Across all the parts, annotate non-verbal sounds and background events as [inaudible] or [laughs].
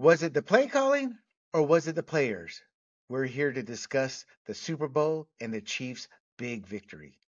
Was it the play calling or was it the players? We're here to discuss the Super Bowl and the Chiefs' big victory.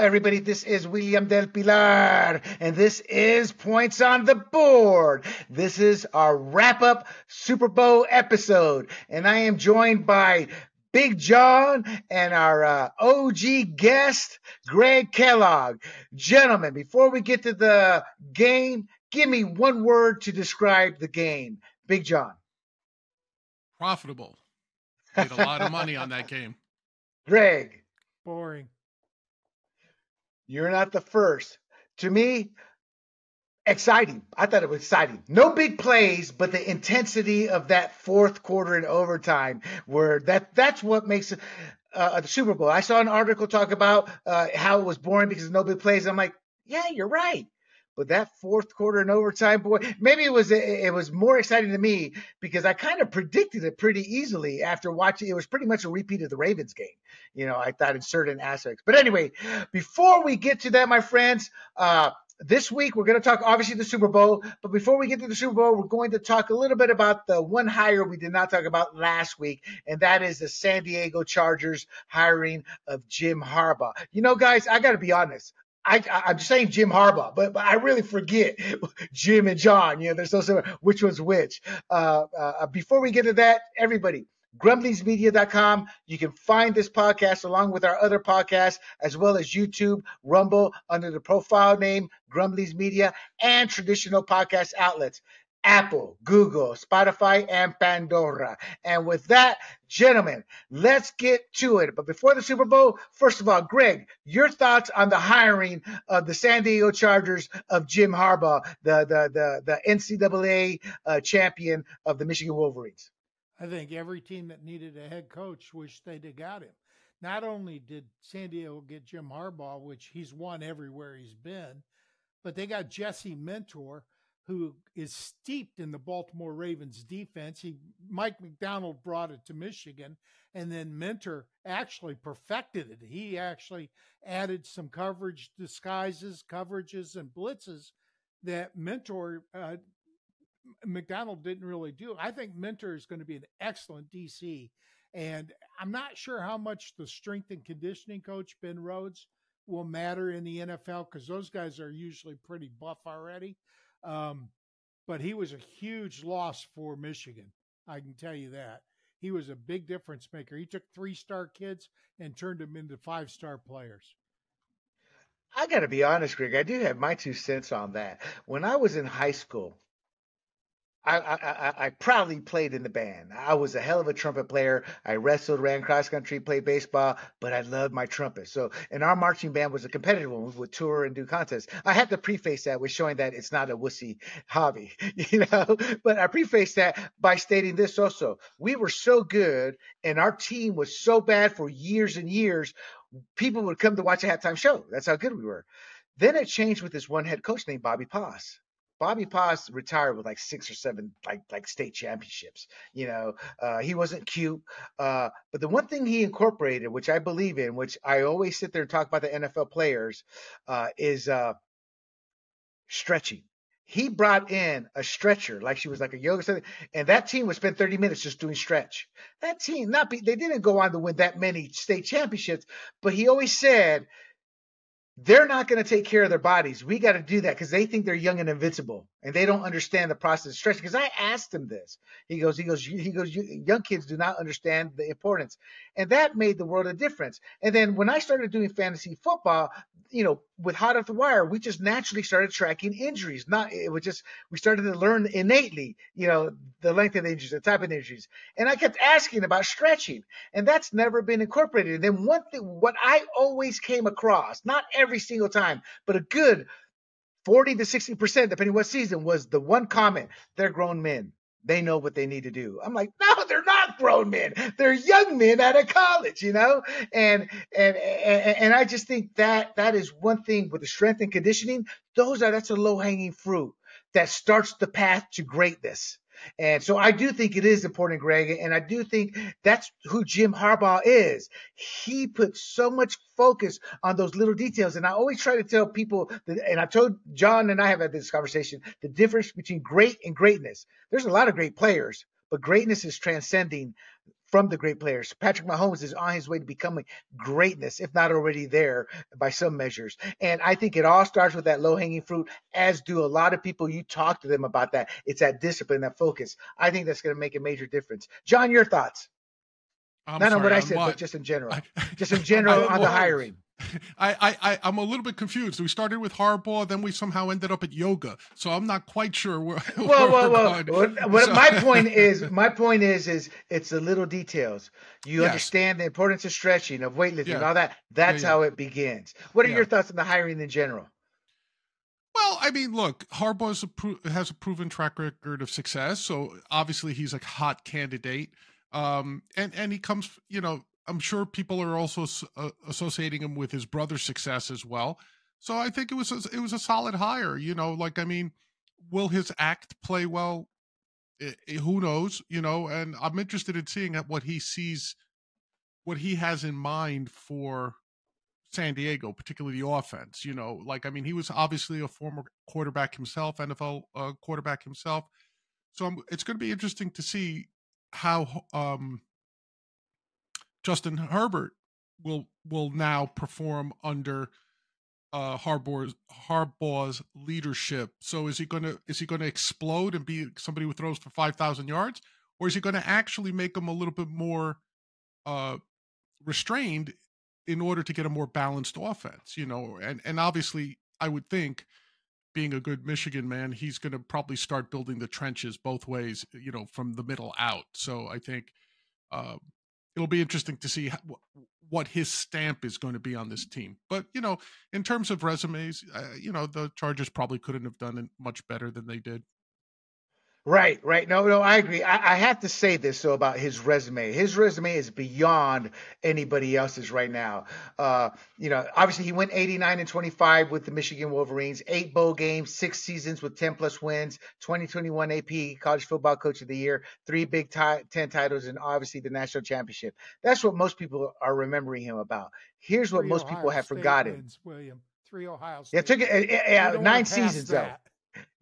Everybody. This is William Del Pilar, and this is Points on the Board. This is our wrap up Super Bowl episode, and I am joined by Big John and our uh, OG guest, Greg Kellogg. Gentlemen, before we get to the game, give me one word to describe the game. Big John. Profitable. Made a lot of money on that game. [laughs] Greg. Boring. You're not the first. To me, exciting. I thought it was exciting. No big plays, but the intensity of that fourth quarter and overtime, where that that's what makes uh, the Super Bowl. I saw an article talk about uh, how it was boring because no big plays. I'm like, yeah, you're right. But that fourth quarter and overtime, boy, maybe it was it was more exciting to me because I kind of predicted it pretty easily after watching. It was pretty much a repeat of the Ravens game. You know, I thought in certain aspects. But anyway, before we get to that, my friends, uh, this week we're going to talk obviously the Super Bowl, but before we get to the Super Bowl, we're going to talk a little bit about the one hire we did not talk about last week, and that is the San Diego Chargers hiring of Jim Harbaugh. You know, guys, I got to be honest. I, I, am saying Jim Harbaugh, but, but I really forget [laughs] Jim and John. You know, they're so similar. Which was which? Uh, uh, before we get to that, everybody, grumblingsmedia.com. You can find this podcast along with our other podcasts, as well as YouTube, Rumble, under the profile name Grumblings Media, and traditional podcast outlets. Apple, Google, Spotify, and Pandora. And with that, gentlemen, let's get to it. But before the Super Bowl, first of all, Greg, your thoughts on the hiring of the San Diego Chargers of Jim Harbaugh, the the the, the NCAA uh, champion of the Michigan Wolverines. I think every team that needed a head coach wished they'd have got him. Not only did San Diego get Jim Harbaugh, which he's won everywhere he's been, but they got Jesse Minter who is steeped in the Baltimore Ravens defense. He Mike Macdonald brought it to Michigan, and then Minter actually perfected it. He actually added some coverage disguises, coverages, and blitzes that Minter uh, Macdonald didn't really do. I think Minter is going to be an excellent DC, and I'm not sure how much the strength and conditioning coach Ben Rhodes will matter in the NFL because those guys are usually pretty buff already. Um, but he was a huge loss for Michigan. I can tell you that. He was a big difference maker. He took three star kids and turned them into five star players. I got to be honest, Greg. I do have my two cents on that. When I was in high school, I, I, I, proudly played in the band. I was a hell of a trumpet player. I wrestled, ran cross country, played baseball, but I loved my trumpet. So, and our marching band was a competitive one. We would tour and do contests. I had to preface that with showing that it's not a wussy hobby, [laughs] you know. But I preface that by stating this also: we were so good, and our team was so bad for years and years. People would come to watch a halftime show. That's how good we were. Then it changed with this one head coach named Bobby Poss. Bobby Poss retired with like six or seven like like state championships. You know, uh, he wasn't cute, uh, but the one thing he incorporated, which I believe in, which I always sit there and talk about the NFL players, uh, is uh, stretching. He brought in a stretcher, like she was like a yoga center, and that team would spend 30 minutes just doing stretch. That team, not be, they didn't go on to win that many state championships, but he always said they're not going to take care of their bodies. We got to do that because they think they're young and invincible, and they don't understand the process of stretching. Because I asked him this, he goes, he goes, he goes. Young kids do not understand the importance, and that made the world a difference. And then when I started doing fantasy football, you know, with hot off the wire, we just naturally started tracking injuries. Not it was just we started to learn innately, you know, the length of the injuries, the type of injuries. And I kept asking about stretching, and that's never been incorporated. And then one thing, what I always came across, not every single time, but a good 40 to 60 percent, depending what season, was the one comment: they're grown men. They know what they need to do. I'm like, no, they're not grown men. They're young men out of college, you know? And and and, and I just think that that is one thing with the strength and conditioning, those are that's a low-hanging fruit. That starts the path to greatness. And so I do think it is important, Greg, and I do think that's who Jim Harbaugh is. He puts so much focus on those little details. And I always try to tell people that, and I told John and I have had this conversation, the difference between great and greatness. There's a lot of great players, but greatness is transcending from the great players. Patrick Mahomes is on his way to becoming greatness, if not already there by some measures. And I think it all starts with that low hanging fruit, as do a lot of people. You talk to them about that. It's that discipline, that focus. I think that's going to make a major difference. John, your thoughts? I'm Not sorry, on what I said, what? but just in general. I- Just in general [laughs] I- on the hiring. [laughs] I, I, I'm a little bit confused. We started with Harbaugh, then we somehow ended up at yoga. So I'm not quite sure where. [laughs] Well, where we're well. going. What, So- my [laughs] point is, my point is, is it's the little details. You Yes. understand the importance of stretching, of weightlifting, Yeah. all that. That's yeah. how it begins. What are Yeah. your thoughts on the hiring in general? Well, I mean, look, Harbaugh a pro- has a proven track record of success, so obviously he's a hot candidate. Um, and and he comes, you know, I'm sure people are also uh, associating him with his brother's success as well. So I think it was a, it was a solid hire. You know, like I mean, will his act play well? I- I- who knows? You know, and I'm interested in seeing what he sees, what he has in mind for San Diego, particularly the offense. You know, like I mean, he was obviously a former quarterback himself, NFL uh, quarterback himself. So I'm, it's going to be interesting to see how um, Justin Herbert will will now perform under uh, Harbaugh's Harbaugh's leadership. So is he going to is he going to explode and be somebody who throws for five thousand yards, or is he going to actually make him a little bit more uh, restrained in order to get a more balanced offense, you know, and and obviously I would think being a good Michigan man, he's going to probably start building the trenches both ways, you know, from the middle out. So I think uh, it'll be interesting to see how, what his stamp is going to be on this team. But you know, in terms of resumes, uh, you know, the Chargers probably couldn't have done it much better than they did. Right, right. No, no, I agree. I, I have to say this though about his resume. His resume is beyond anybody else's right now. Uh, you know, obviously he went 89 and 25 with the Michigan Wolverines, eight bowl games, six seasons with 10 plus wins, 2021 AP College Football Coach of the Year, three Big ti- Ten titles, and obviously the national championship. That's what most people are remembering him about. Here's what Three most Ohio people have State forgotten. wins, William. Three Ohio State. Yeah, it took it, uh, nine seasons though.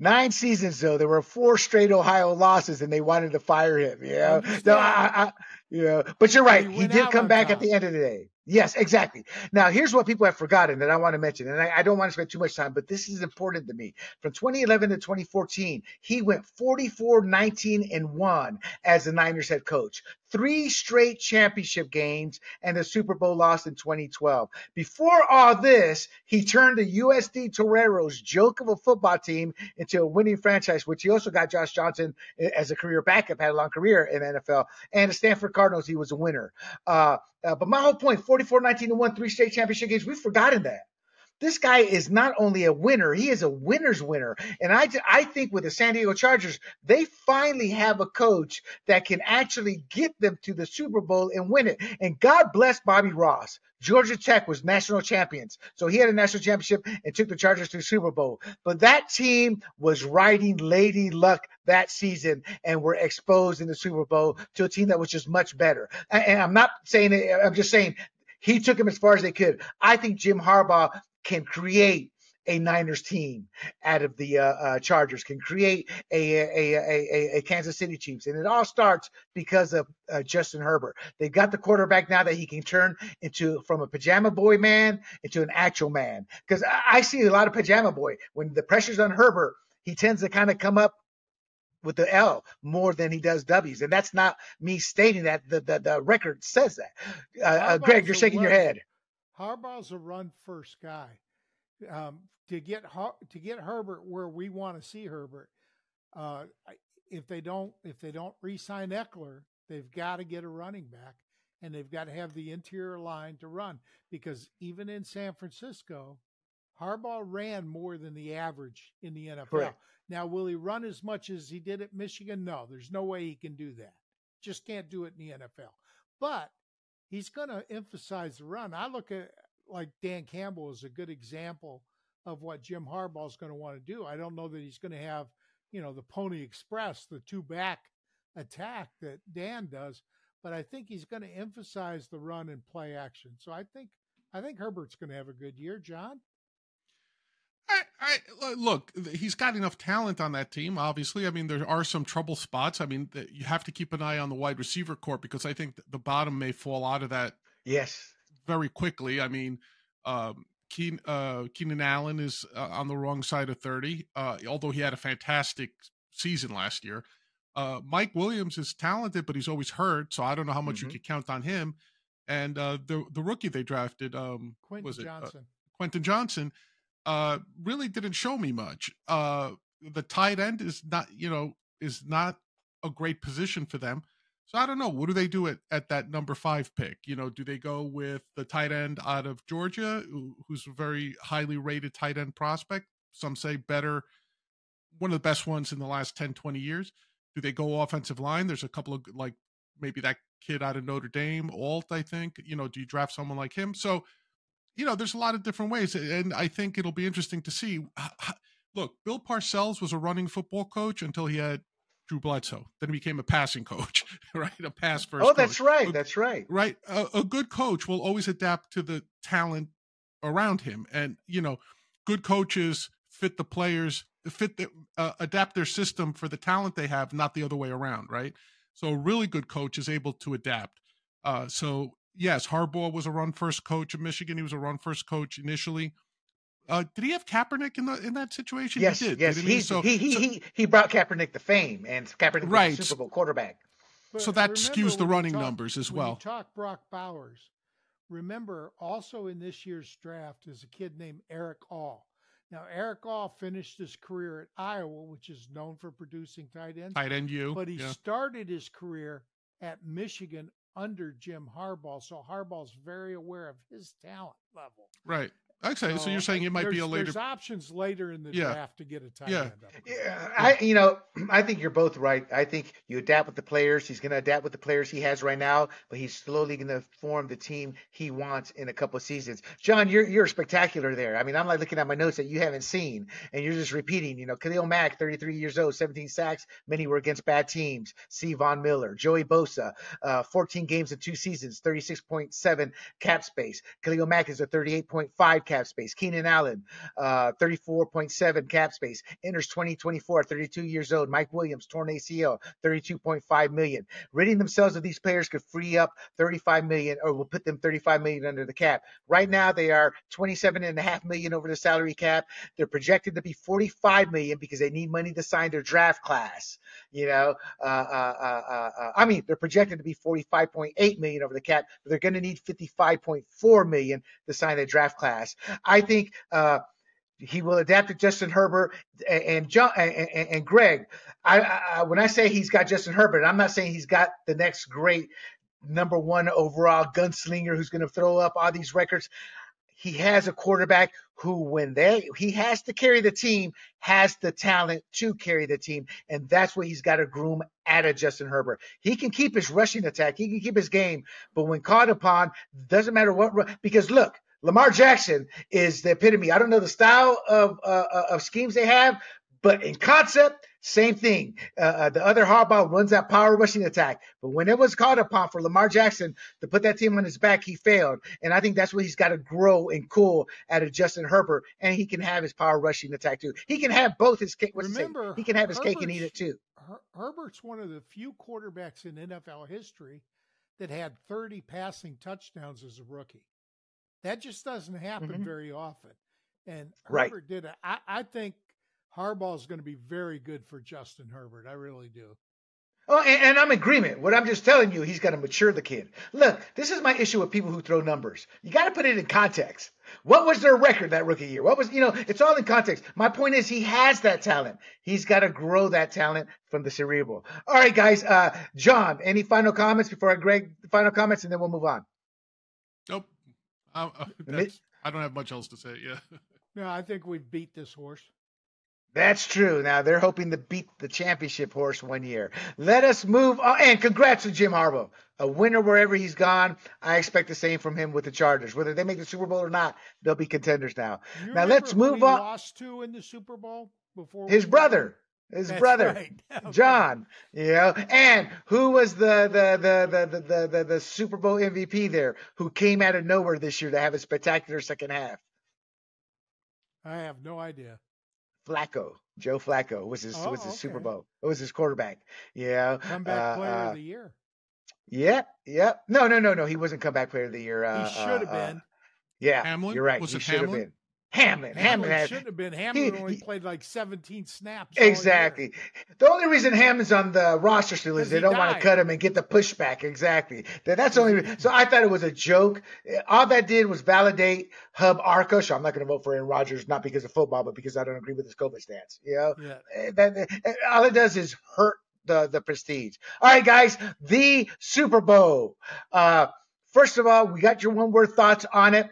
Nine seasons though, there were four straight Ohio losses, and they wanted to fire him. You know, so I, I, you know, but you're right. he He did come back at the end of the day. Yes, exactly. Now, here's what people have forgotten that I want to mention, and I, I don't want to spend too much time, but this is important to me. From 2011 to 2014, he went 44, 19, and 1 as the Niners head coach. Three straight championship games and a Super Bowl loss in 2012. Before all this, he turned the USD Toreros joke of a football team into a winning franchise, which he also got Josh Johnson as a career backup, had a long career in NFL. And the Stanford Cardinals, he was a winner. Uh, uh, but my whole point 44 19 and 1, three state championship games, we've forgotten that. This guy is not only a winner, he is a winner's winner. And I, I think with the San Diego Chargers, they finally have a coach that can actually get them to the Super Bowl and win it. And God bless Bobby Ross. Georgia Tech was national champions. So he had a national championship and took the Chargers to the Super Bowl. But that team was riding Lady Luck that season and were exposed in the Super Bowl to a team that was just much better. And, I'm not saying it, I'm just saying he took them as far as they could. I think Jim Harbaugh can create a Niners team out of the uh, uh, Chargers, can create a a, a, a, a Kansas City Chiefs. And it all starts because of uh, Justin Herbert. They've got the quarterback now that he can turn into from a pajama boy man into an actual man. Because I, I see a lot of pajama boy. When the pressure's on Herbert, he tends to kind of come up with the L more than he does W's. And that's not me stating that. The, the, the record says that. Uh, uh, Greg, you're shaking your head. Harbaugh's a run first guy. Um, to get Har- to get Herbert where we want to see Herbert, uh, if they don't if they don't re-sign Ekeler, they've got to get a running back, and they've got to have the interior line to run because even in San Francisco, Harbaugh ran more than the average in the NFL. Correct. Now, will he run as much as he did at Michigan? No, there's no way he can do that. Just can't do it in the NFL. But he's going to emphasize the run. I look at like Dan Campbell is a good example of what Jim Harbaugh is going to want to do. I don't know that he's going to have you know, the Pony Express, the two back attack that Dan does. But I think he's going to emphasize the run and play action. So I think I think Herbert's going to have a good year, John. I, I look. He's got enough talent on that team. Obviously, I mean there are some trouble spots. I mean you have to keep an eye on the wide receiver court because I think the bottom may fall out of that. Yes, very quickly. I mean, um, Keen, uh, Keenan Allen is uh, on the wrong side of thirty. Uh, although he had a fantastic season last year. Uh, Mike Williams is talented, but he's always hurt, so I don't know how much mm-hmm. you can count on him. And uh, the the rookie they drafted, um, Quentin was it uh, Johnson. Quentin Johnson uh, really didn't show me much. Uh, the tight end is not, you know, is not a great position for them. So I don't know. What do they do at, at that number five pick? You know, do they go with the tight end out of Georgia, who's a very highly rated tight end prospect? Some say better, one of the best ones in the last 10, 20 years. Do they go offensive line? There's a couple of like maybe that kid out of Notre Dame, Alt, I think. You know, do you draft someone like him? So you know, there's a lot of different ways, and I think it'll be interesting to see. Look, Bill Parcells was a running football coach until he had Drew Bledsoe. Then he became a passing coach, [laughs] right? A pass first. Oh, that's coach. right. That's right. Right. A, a, good coach will always adapt to the talent around him, and you know, good coaches fit the players, fit the uh, adapt their system for the talent they have, not the other way around, right? So a really good coach is able to adapt. Uh, so yes, Harbaugh was a run first coach of Michigan. He was a run first coach initially. Uh, did he have Kaepernick in the in that situation? Yes, he did. Yes, he, so, he, he, so, he, he brought Kaepernick the fame, and Kaepernick right. was Super Bowl quarterback. But so that skews the running talk, numbers as well. talk Brock Bowers. Remember, also in this year's draft is a kid named Erick All. Now, Erick All finished his career at Iowa, which is known for producing tight ends. Tight end you. But he yeah. started his career at Michigan under Jim Harbaugh, so Harbaugh's very aware of his talent level. Right. Okay, so, so you're saying it might be a later. There's options later in the yeah. draft to get a tight yeah. end. Yeah, I you know I think you're both right. I think you adapt with the players. He's going to adapt with the players he has right now, but he's slowly going to form the team he wants in a couple of seasons. John, you're you're spectacular there. I mean, I'm like looking at my notes that you haven't seen, and you're just repeating. You know, Khalil Mack, 33 years old, 17 sacks. Many were against bad teams. C. Von Miller, Joey Bosa, uh, 14 games in two seasons, 36.7 cap space. Khalil Mack is a 38.5 cap space. Keenan Allen, uh, 34.7 cap space. Enters 2024, 32 years old. Mike Williams, torn ACL, 32.5 million. Ridding themselves of these players could free up 35 million, or will put them 35 million under the cap. Right now, they are 27 and a half million over the salary cap. They're projected to be 45 million because they need money to sign their draft class. You know, uh, uh, uh, uh I mean, they're projected to be 45.8 million over the cap, but they're going to need 55.4 million to sign their draft class. I think uh, he will adapt to Justin Herbert and and, John, and, and Greg. I, I, when I say he's got Justin Herbert, I'm not saying he's got the next great number one overall gunslinger who's going to throw up all these records. He has a quarterback who, when they he has to carry the team, has the talent to carry the team, and that's what he's got to groom out of Justin Herbert. He can keep his rushing attack, he can keep his game, but when called upon, doesn't matter what. Because look, Lamar Jackson is the epitome. I don't know the style of uh, uh, of schemes they have, but in concept, same thing. Uh, uh, the other Harbaugh runs that power rushing attack, but when it was called upon for Lamar Jackson to put that team on his back, he failed. And I think that's where he's got to grow and cool out of Justin Herbert, and he can have his power rushing attack too. He can have both his cake. Remember, he can have his Herbert's, cake and eat it too. Her- Herbert's one of the few quarterbacks in NFL history that had 30 passing touchdowns as a rookie. That just doesn't happen mm-hmm. very often. And right. Herbert did it. I, I think Harbaugh is going to be very good for Justin Herbert. I really do. Oh, and, and, I'm in agreement. What I'm just telling you, he's got to mature the kid. Look, this is my issue with people who throw numbers. You got to put it in context. What was their record that rookie year? What was, you know, it's all in context. My point is he has that talent. He's got to grow that talent from the cerebral. All right, guys. Uh, John, any final comments before I Greg final comments and then we'll move on. Nope. Uh, I don't have much else to say. Yeah. [laughs] No, I think we've beat this horse. That's true. Now they're hoping to beat the championship horse one year. Let us move on. And congrats to Jim Harbaugh, a winner wherever he's gone. I expect the same from him with the Chargers. Whether they make the Super Bowl or not, they'll be contenders now. You now let's move on. Lost to in the Super Bowl before his brother. His That's brother. right. [laughs] Okay. John, you know, and who was the the, the the the the the Super Bowl MVP there? Who came out of nowhere this year to have a spectacular second half? I have no idea. Flacco, Joe Flacco was his Oh, was his Super. Bowl. It was his quarterback. Yeah, Comeback uh, player uh, of the year. yeah, yeah. No, no, no, no. He wasn't comeback player of the year. Uh, He should have uh, uh, been. yeah, Hamlin? you're right. Was he should have been. Hamlin, Hamlin, shouldn't have been. Hamlin he- only played like 17 snaps. Exactly. The only reason Hammond's on the roster still is they don't want to cut him and get the pushback. Exactly. That, that's the only. So I thought it was a joke. All that did was validate Hub Arca. So I'm not going to vote for Aaron Rodgers, not because of football, but because I don't agree with his COVID stance. You know, Yeah. Eh, that, eh, all it does is hurt the the prestige. All right, guys, the Super Bowl. Uh, first of all, we got your one word thoughts on it.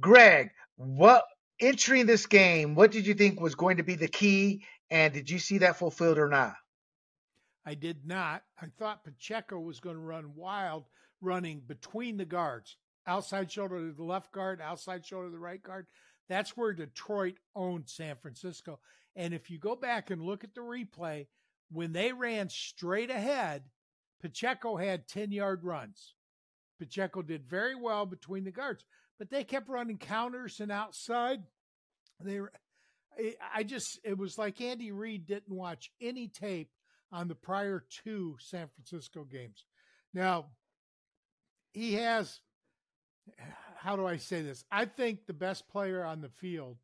Greg, what entering this game? What did you think was going to be the key, and did you see that fulfilled or not? I did not. I thought Pacheco was going to run wild, running between the guards, outside shoulder to the left guard, outside shoulder to the right guard. That's where Detroit owned San Francisco. And if you go back and look at the replay, when they ran straight ahead, Pacheco had 10 yard runs. Pacheco did very well between the guards, but they kept running counters and outside. They were, I- just, it was like Andy Reid didn't watch any tape on the prior two San Francisco games. Now, he has, how do I say this? I think the best player on the field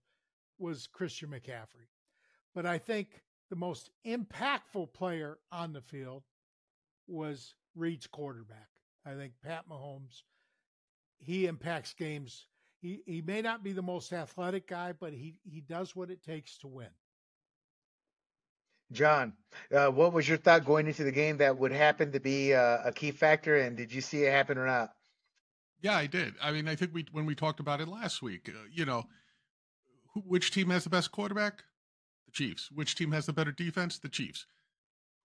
was Christian McCaffrey. But I think the most impactful player on the field was Reid's quarterback. I think Pat Mahomes, he impacts games. He, he may not be the most athletic guy, but he, he does what it takes to win. John, uh, what was your thought going into the game that would happen to be uh, a key factor, and did you see it happen or not? Yeah, I did. I mean, I think we when we talked about it last week, uh, you know, who, which team has the best quarterback? The Chiefs. Which team has the better defense? The Chiefs.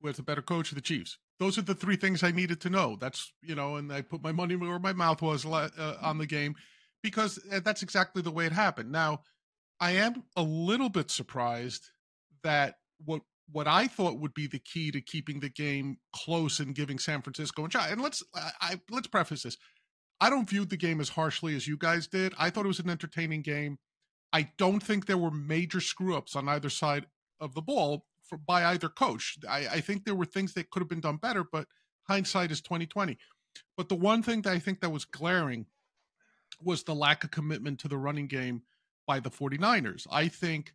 Who has the better coach? The Chiefs. Those are the three things I needed to know. That's you know, and I put my money where my mouth was uh, on the game because uh, that's exactly the way it happened. Now, I am a little bit surprised that what what I thought would be the key to keeping the game close and giving San Francisco a shot. And let's I, I let's preface this. I don't view the game as harshly as you guys did. I thought it was an entertaining game. I don't think there were major screw ups on either side of the ball for, by either coach. I, I think there were things that could have been done better, but hindsight is twenty twenty. But the one thing that I think that was glaring was the lack of commitment to the running game by the 49ers. I think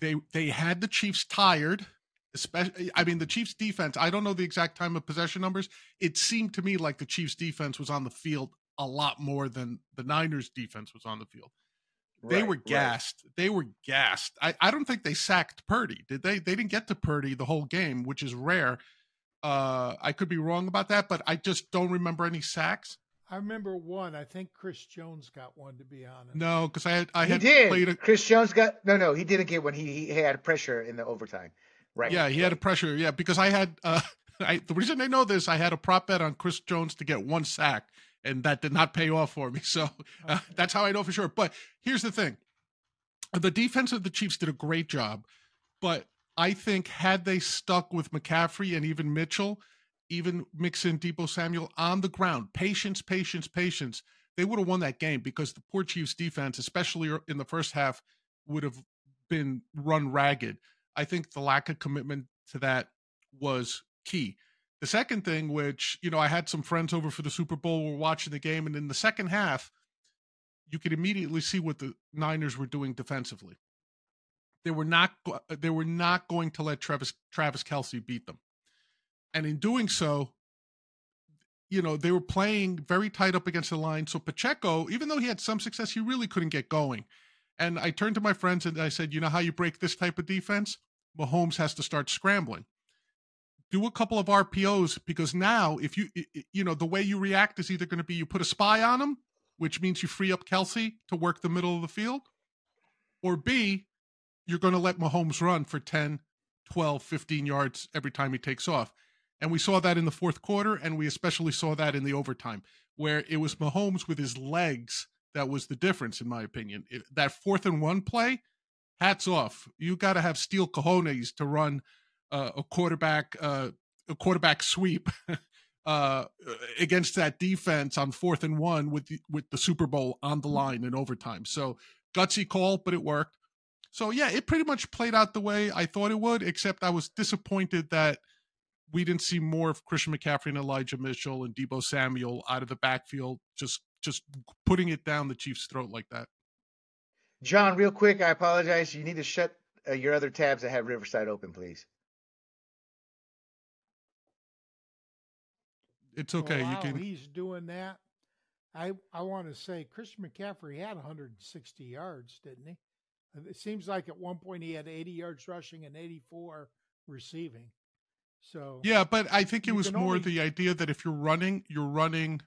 they they had the Chiefs tired. Especially, I mean, the Chiefs' defense. I don't know the exact time of possession numbers. It seemed to me like the Chiefs' defense was on the field a lot more than the Niners' defense was on the field. They Right, were right. gassed. They were gassed. I, I don't think they sacked Purdy. Did they? They didn't get to Purdy the whole game, which is rare. Uh, I could be wrong about that, but I just don't remember any sacks. I remember one. I think Chris Jones got one, to be honest. No, because I had I he had did. played a, Chris Jones got no, no. He didn't get one. He he had pressure in the overtime. Right. Yeah, he had a pressure. Yeah, because I had uh, [laughs] I, the reason I know this, I had a prop bet on Chris Jones to get one sack, and that did not pay off for me. [laughs] So uh, that's how I know for sure. But here's the thing: the defense of the Chiefs did a great job, but I think had they stuck with McCaffrey and even Mitchell, even mix in Deebo Samuel on the ground, patience, patience, patience, they would have won that game because the poor Chiefs defense, especially in the first half, would have been run ragged. I think the lack of commitment to that was key. The second thing, which, you know, I had some friends over for the Super Bowl, were watching the game, and in the second half, you could immediately see what the Niners were doing defensively. They were not they were not going to let Travis Travis Kelce beat them. And in doing so, you know, they were playing very tight up against the line. So Pacheco, even though he had some success, he really couldn't get going. And I turned to my friends and I said, you know how you break this type of defense? Mahomes has to start scrambling. Do a couple of RPOs because now, if you, you know, the way you react is either going to be you put a spy on him, which means you free up Kelce to work the middle of the field, or B, you're going to let Mahomes run for 10, 12, 15 yards every time he takes off. And we saw that in the fourth quarter, and we especially saw that in the overtime, where it was Mahomes with his legs that was the difference, in my opinion. It, that fourth and one play, hats off. You got to have steel cojones to run uh, a quarterback uh, a quarterback sweep [laughs] uh, against that defense on fourth and one with the, with the Super Bowl on the line in overtime. So gutsy call, but it worked. So yeah, it pretty much played out the way I thought it would, except I was disappointed that we didn't see more of Christian McCaffrey and Elijah Mitchell and Deebo Samuel out of the backfield, just just putting it down the Chiefs' throat like that. John, real quick, I apologize. You need to shut uh, your other tabs that have Riverside open, please. It's okay. Well, you can. He's doing that. I I want to say Christian McCaffrey had 160 yards, didn't he? Uh, it seems like at one point he had 80 yards rushing and 84 receiving. So yeah, but I think it was more only... the idea that if you're running, you're running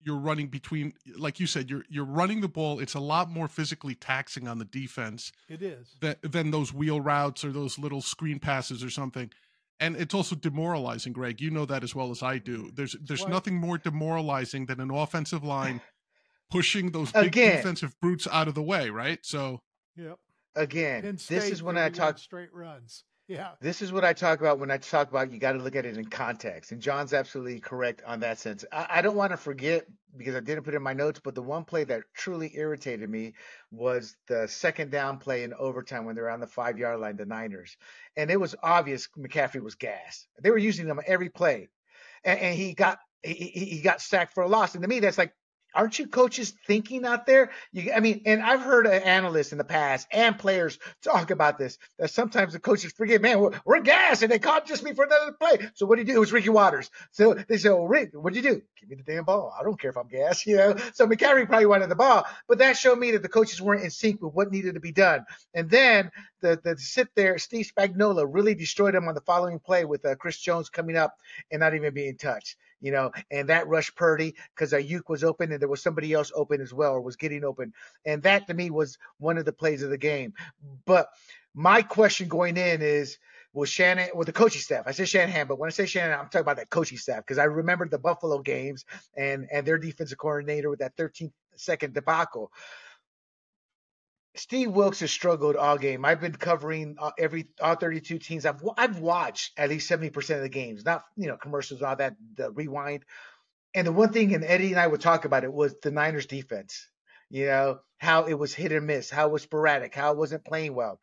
you're running between like you said you're you're running the ball it's a lot more physically taxing on the defense it is that, than those wheel routes or those little screen passes or something and it's also demoralizing greg you know that as well as i do there's there's what? nothing more demoralizing than an offensive line [laughs] pushing those big Again. defensive brutes out of the way right so yep Again, this is when I talk straight runs. Yeah. This is what I talk about when I talk about you got to look at it in context. And John's absolutely correct on that sense. I, I don't want to forget because I didn't put it in my notes, but the one play that truly irritated me was the second down play in overtime when they were on the five yard line, the Niners. And it was obvious McCaffrey was gassed. They were using him every play. And, and he got he, he got sacked for a loss. And to me, that's like aren't you coaches thinking out there? You, I mean, and I've heard analysts in the past and players talk about this. That sometimes the coaches forget, man, we're, we're gas, and they caught just me for another play. So what do you do? It was Ricky Watters. So they say, "Oh, Rick, what do you do? Give me the damn ball. I don't care if I'm gas, you know." So McCaffrey probably wanted the ball, but that showed me that the coaches weren't in sync with what needed to be done. And then the the sit there, Steve Spagnuolo really destroyed him on the following play with uh, Chris Jones coming up and not even being touched you know, and that rushed Purdy because Aiyuk was open and there was somebody else open as well or was getting open. And that to me was one of the plays of the game. But my question going in is, was Shannon, with the coaching staff. I said Shanahan, but when I say Shannon, I'm talking about that coaching staff because I remember the Buffalo games and and their defensive coordinator with that 13 second debacle. Steve Wilks has struggled all game. I've been covering uh, every all 32 teams. I've I've watched at least 70% of the games, not you know commercials, all that the rewind. And the one thing, and Eddie and I would talk about it, was the Niners defense. You know how it was hit or miss, how it was sporadic, how it wasn't playing well.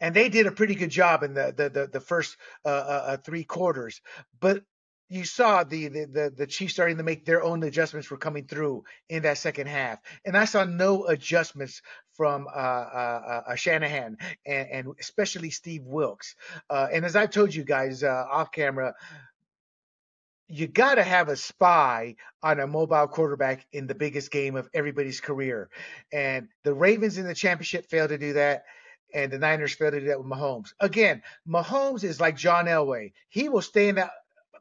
And they did a pretty good job in the the the, the first uh, uh, uh three quarters. But you saw the, the, the the Chiefs starting to make their own adjustments were coming through in that second half, and I saw no adjustments from uh, uh, uh, Shanahan and, and, especially Steve Wilks. Uh, and as I've told you guys uh, off camera, you got to have a spy on a mobile quarterback in the biggest game of everybody's career, and the Ravens in the championship failed to do that and the Niners failed to do that with Mahomes. Again, Mahomes is like John Elway. He will stay in that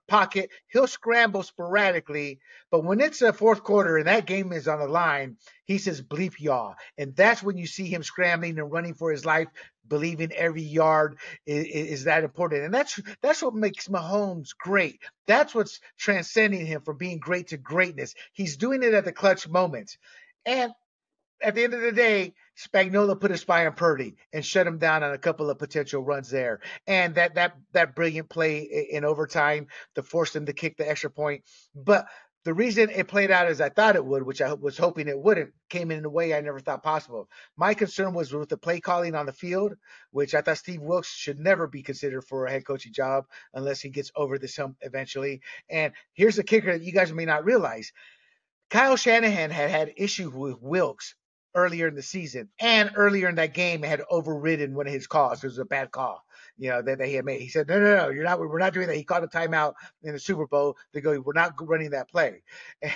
pocket. He'll scramble sporadically, but when it's a fourth quarter and that game is on the line, he says bleep y'all. And that's when you see him scrambling and running for his life, believing every yard is, is, that important. And that's that's what makes Mahomes great. That's what's transcending him from being great to greatness. He's doing it at the clutch moments. And at the end of the day, Spagnuolo put a spy on Purdy and shut him down on a couple of potential runs there. And that that that brilliant play in overtime to force them to kick the extra point. But the reason it played out as I thought it would, which I was hoping it wouldn't, came in a way I never thought possible. My concern was with the play calling on the field, which I thought Steve Wilks should never be considered for a head coaching job unless he gets over this hump eventually. And here's the kicker that you guys may not realize. Kyle Shanahan had had issues with Wilks earlier in the season and earlier in that game had overridden one of his calls. It was a bad call, you know, that, that he had made. He said, no, no, no, you're not, we're not doing that. He called a timeout in the Super Bowl. They go, we're not running that play. [laughs] and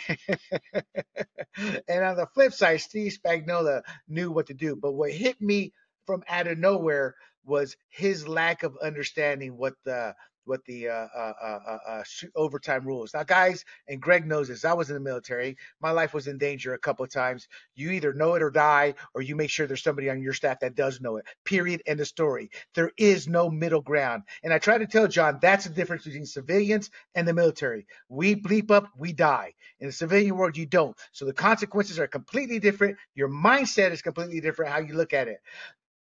on the flip side, Steve Spagnuolo knew what to do. But what hit me from out of nowhere was his lack of understanding what the what the uh, uh, uh, uh, uh overtime rules. Now, guys, and Greg knows this. I was in the military. My life was in danger a couple of times. You either know it or die, or you make sure there's somebody on your staff that does know it. Period. End of story. There is no middle ground. And I try to tell John that's the difference between civilians and the military. We bleep up, we die. In the civilian world, you don't. So the consequences are completely different. Your mindset is completely different. How you look at it.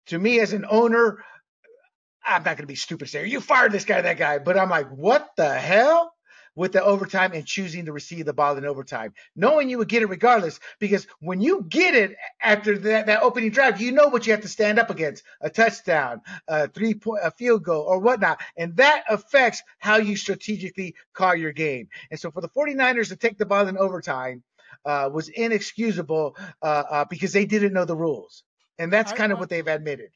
To me, as an owner, I'm not going to be stupid say, you fired this guy, that guy. But I'm like, what the hell? With the overtime and choosing to receive the ball in overtime, knowing you would get it regardless. Because when you get it after that, that opening drive, you know what you have to stand up against a touchdown, a three point, a field goal, or whatnot. And that affects how you strategically call your game. And so for the 49ers to take the ball in overtime uh, was inexcusable uh, uh, because they didn't know the rules. And that's kind of what they've admitted.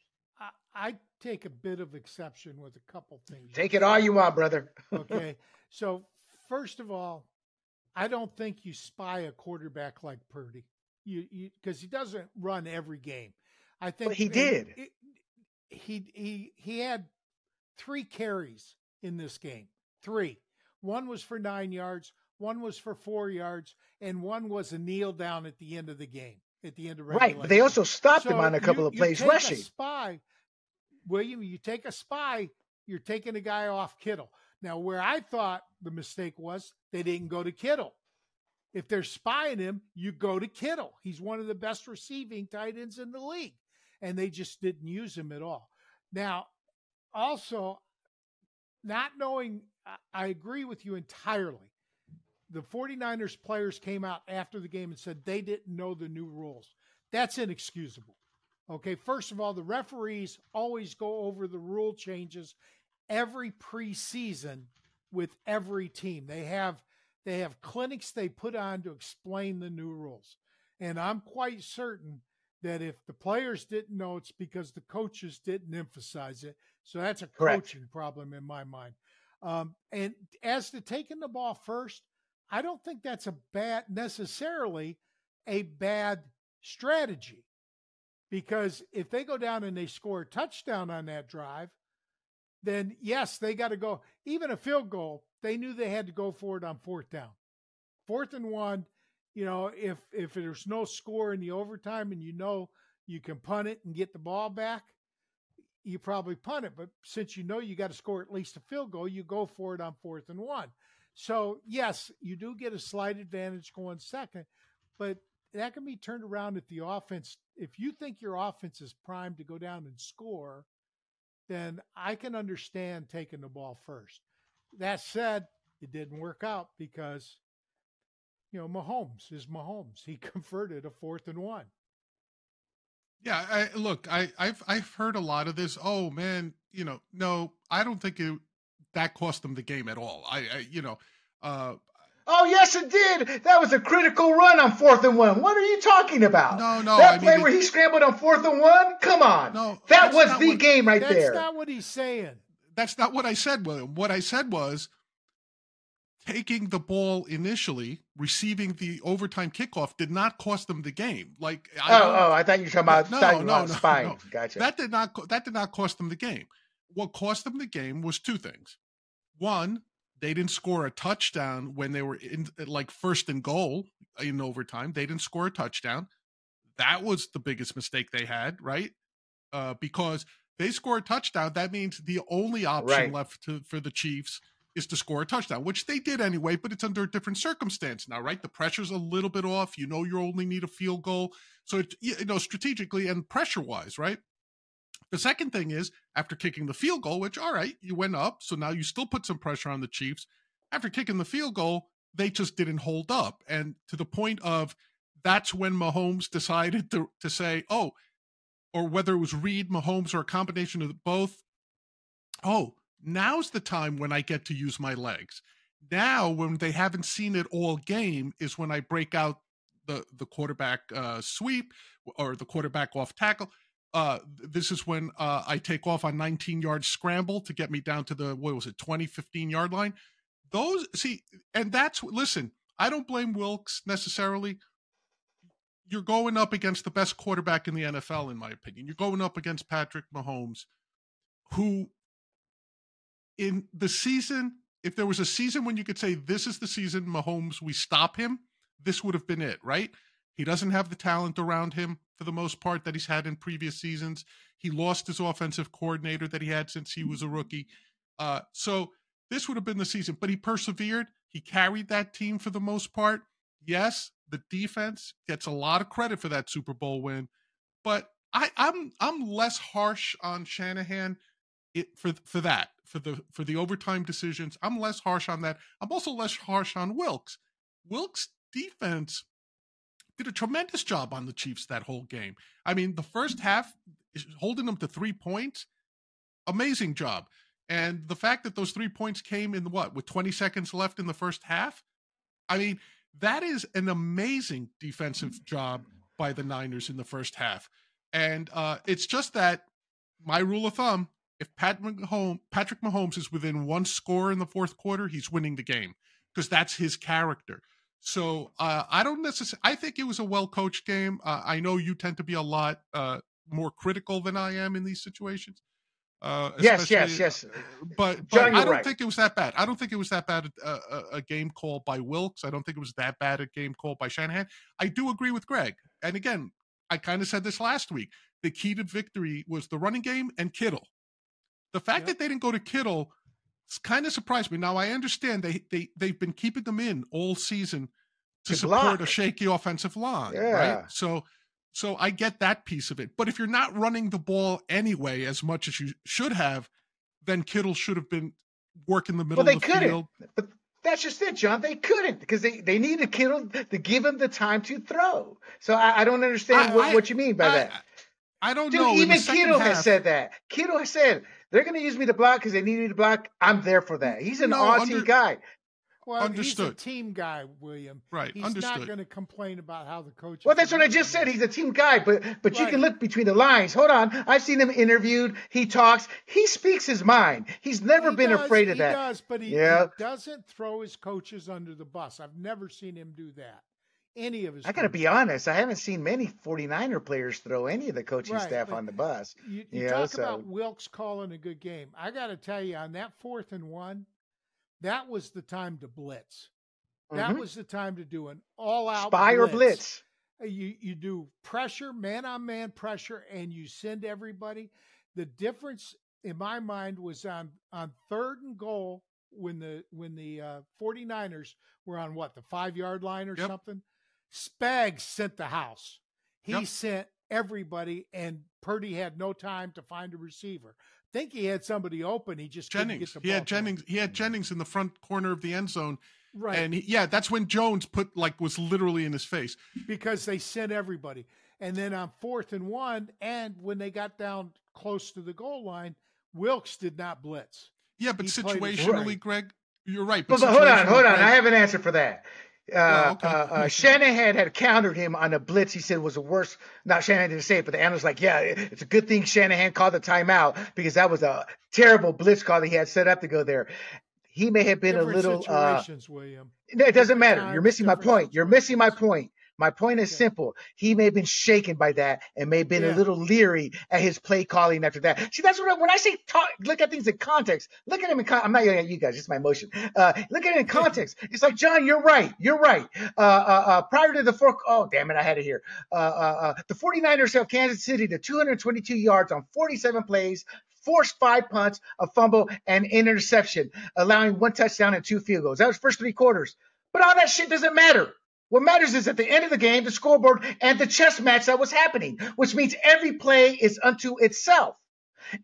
I take a bit of exception with a couple things. Take it all you want, brother. [laughs] okay. So, first of all, I don't think you spy a quarterback like Purdy. You because he doesn't run every game. I think but he did. It, he he he had three carries in this game. Three. One was for 9 yards, one was for 4 yards, and one was a kneel down at the end of the game. At the end of regulation. Right, but they also stopped so him on a couple you, of plays rushing. spy William, you take a spy, you're taking a guy off Kittle. Now, where I thought the mistake was, they didn't go to Kittle. If they're spying him, you go to Kittle. He's one of the best receiving tight ends in the league. And they just didn't use him at all. Now, also, not knowing, I agree with you entirely. The 49ers players came out after the game and said they didn't know the new rules. That's inexcusable. Okay, first of all, the referees always go over the rule changes every preseason with every team. They have they have clinics they put on to explain the new rules. And I'm quite certain that if the players didn't know it's because the coaches didn't emphasize it. So that's a Correct. coaching problem in my mind. Um, and as to taking the ball first, I don't think that's a bad necessarily a bad strategy because if they go down and they score a touchdown on that drive, then yes, they got to go. Even a field goal, they knew they had to go for it on fourth down. Fourth and one, you know, if if there's no score in the overtime and you know you can punt it and get the ball back, you probably punt it. But since you know you got to score at least a field goal, you go for it on fourth and one. So yes, you do get a slight advantage going second, but that can be turned around if the offense, if you think your offense is primed to go down and score, then I can understand taking the ball first. That said, it didn't work out because, you know, Mahomes is Mahomes. He [laughs] converted a fourth and one. Yeah, I, look, I, I've I've heard a lot of this. Oh man, you know, no, I don't think it, that cost them the game at all. I, I you know, uh, Oh yes, it did. That was a critical run on fourth and one. What are you talking about? No, no. That I play mean, where he scrambled on fourth and one. Come on. No, that was the what, game right that's there. That's not what he's saying. That's not what I said, William. What I said was taking the ball initially, receiving the overtime kickoff did not cost them the game. Like I oh, oh, I thought you were talking about no, no, no, spine. No. Gotcha. That did not that did not cost them the game. What cost them the game was two things. One, they didn't score a touchdown when they were in like first and goal in overtime. They didn't score a touchdown. That was the biggest mistake they had, right? Uh, because they score a touchdown, that means the only option right. left to, for the Chiefs is to score a touchdown, which they did anyway, but it's under a different circumstance now, right? The pressure's a little bit off. You know, you only need a field goal. So, it, you know, strategically and pressure wise, right? The second thing is after kicking the field goal, which all right, you went up, so now you still put some pressure on the Chiefs. After kicking the field goal, they just didn't hold up, and to the point of that's when Mahomes decided to to say, oh, or whether it was Reid, Mahomes, or a combination of both. Oh, now's the time when I get to use my legs. Now, when they haven't seen it all game, is when I break out the the quarterback uh, sweep or the quarterback off tackle uh, this is when uh, I take off on 19 yard scramble to get me down to the, what was it, 20, 15 yard line. Those, see, and that's, listen, I don't blame Wilks necessarily. You're going up against the best quarterback in the NFL, in my opinion. You're going up against Patrick Mahomes, who in the season, if there was a season when you could say this is the season Mahomes we stop him, this would have been it, right? He doesn't have the talent around him for the most part that he's had in previous seasons. He lost his offensive coordinator that he had since he was a rookie. Uh, so this would have been the season, but he persevered. He carried that team for the most part. Yes, the defense gets a lot of credit for that Super Bowl win, but I, I'm I'm less harsh on Shanahan it, for for that for the for the overtime decisions. I'm less harsh on that. I'm also less harsh on Wilks. Wilks' defense did a tremendous job on the Chiefs that whole game. I mean, the first half holding them to three points, amazing job. And the fact that those three points came in what with 20 seconds left in the first half, I mean, that is an amazing defensive job by the Niners in the first half. And uh, it's just that my rule of thumb: if Pat Mahomes, Patrick Mahomes is within one score in the fourth quarter, he's winning the game because that's his character. So uh, I don't necessarily. I think it was a well coached game. Uh, I know you tend to be a lot uh, more critical than I am in these situations. Uh, yes, yes, yes. But, but John, I don't right. think it was that bad. I don't think it was that bad a, a, a, game call by Wilks. I don't think it was that bad a game call by Shanahan. I do agree with Greg. And again, I kind of said this last week. The key to victory was the running game and Kittle. The fact yep. that they didn't go to Kittle kind of surprised me. Now I understand they they they've been keeping them in all season to, to support block. a shaky offensive line, yeah. right? So so I get that piece of it. But if you're not running the ball anyway as much as you should have, then Kittle should have been working the middle well, they of the couldn't. field. But that's just it, John. They couldn't because they, they needed Kittle to give him the time to throw. So I, I don't understand I, what, I, what you mean by that. I don't Dude, know. Even Kittle half, has said that. Kittle has said they're going to use me to block because they need me to block. I'm there for that. He's an no, Aussie guy. Well, Understood. he's a team guy, William. Right. He's Understood. not going to complain about how the coach. Well, that's what I just said. He's a team guy, but but right. you can look between the lines. Hold on, I've seen him interviewed. He talks. He speaks his mind. He's never he been does, afraid of he that. He does, but he, yeah. he, doesn't throw his coaches under the bus. I've never seen him do that. Any of his. I got to be honest. I haven't seen many 49er players throw any of the coaching right, staff on the bus. You, you, you talk know, so. about Wilks calling a good game. I got to tell you, on that fourth and one, that was the time to blitz. That mm-hmm. was the time to do an all out spy blitz. or blitz. Uh, you you do pressure, man on man pressure, and you send everybody. The difference in my mind was on on third and goal when the when the uh, 49ers were on what the five yard line or yep. something. Spags sent the house. He yep. sent everybody, and Purdy had no time to find a receiver. think he had somebody open. He just Jennings. he had Jennings. He had Jennings in the front corner of the end zone Right. And he, yeah, that's when Jones put like was literally in his face because they sent everybody. And then on fourth and one, and when they got down close to the goal line, Wilks did not blitz. Yeah, but he situationally, Greg, you're right. But, but, but hold on, hold on. Greg, I have an answer for that. Uh, oh, okay. uh, uh, Shanahan had countered him on a blitz. He said was the worst. Not Shanahan didn't say it, but the analyst like, yeah, it's a good thing Shanahan called the timeout because that was a terrible blitz call that he had set up to go there he may have been different a little. Uh, situations, uh, William. It doesn't matter. You're missing my point. You're missing my point. My point is simple. He may have been shaken by that and may have been yeah. a little leery at his play calling after that. See, that's what I, when I say talk, look at things in context. Look at him in context. I'm not yelling at you guys. It's my emotion. Uh, look at it in context. It's like John, you're right. You're right. Uh, uh, uh prior to the four, oh damn it, I had it here. Uh, uh, the 49ers held Kansas City to 222 yards on 47 plays, forced five punts, a fumble, and interception, allowing one touchdown and two field goals. That was first three quarters. But all that shit doesn't matter. What matters is at the end of the game, the scoreboard and the chess match that was happening, which means every play is unto itself.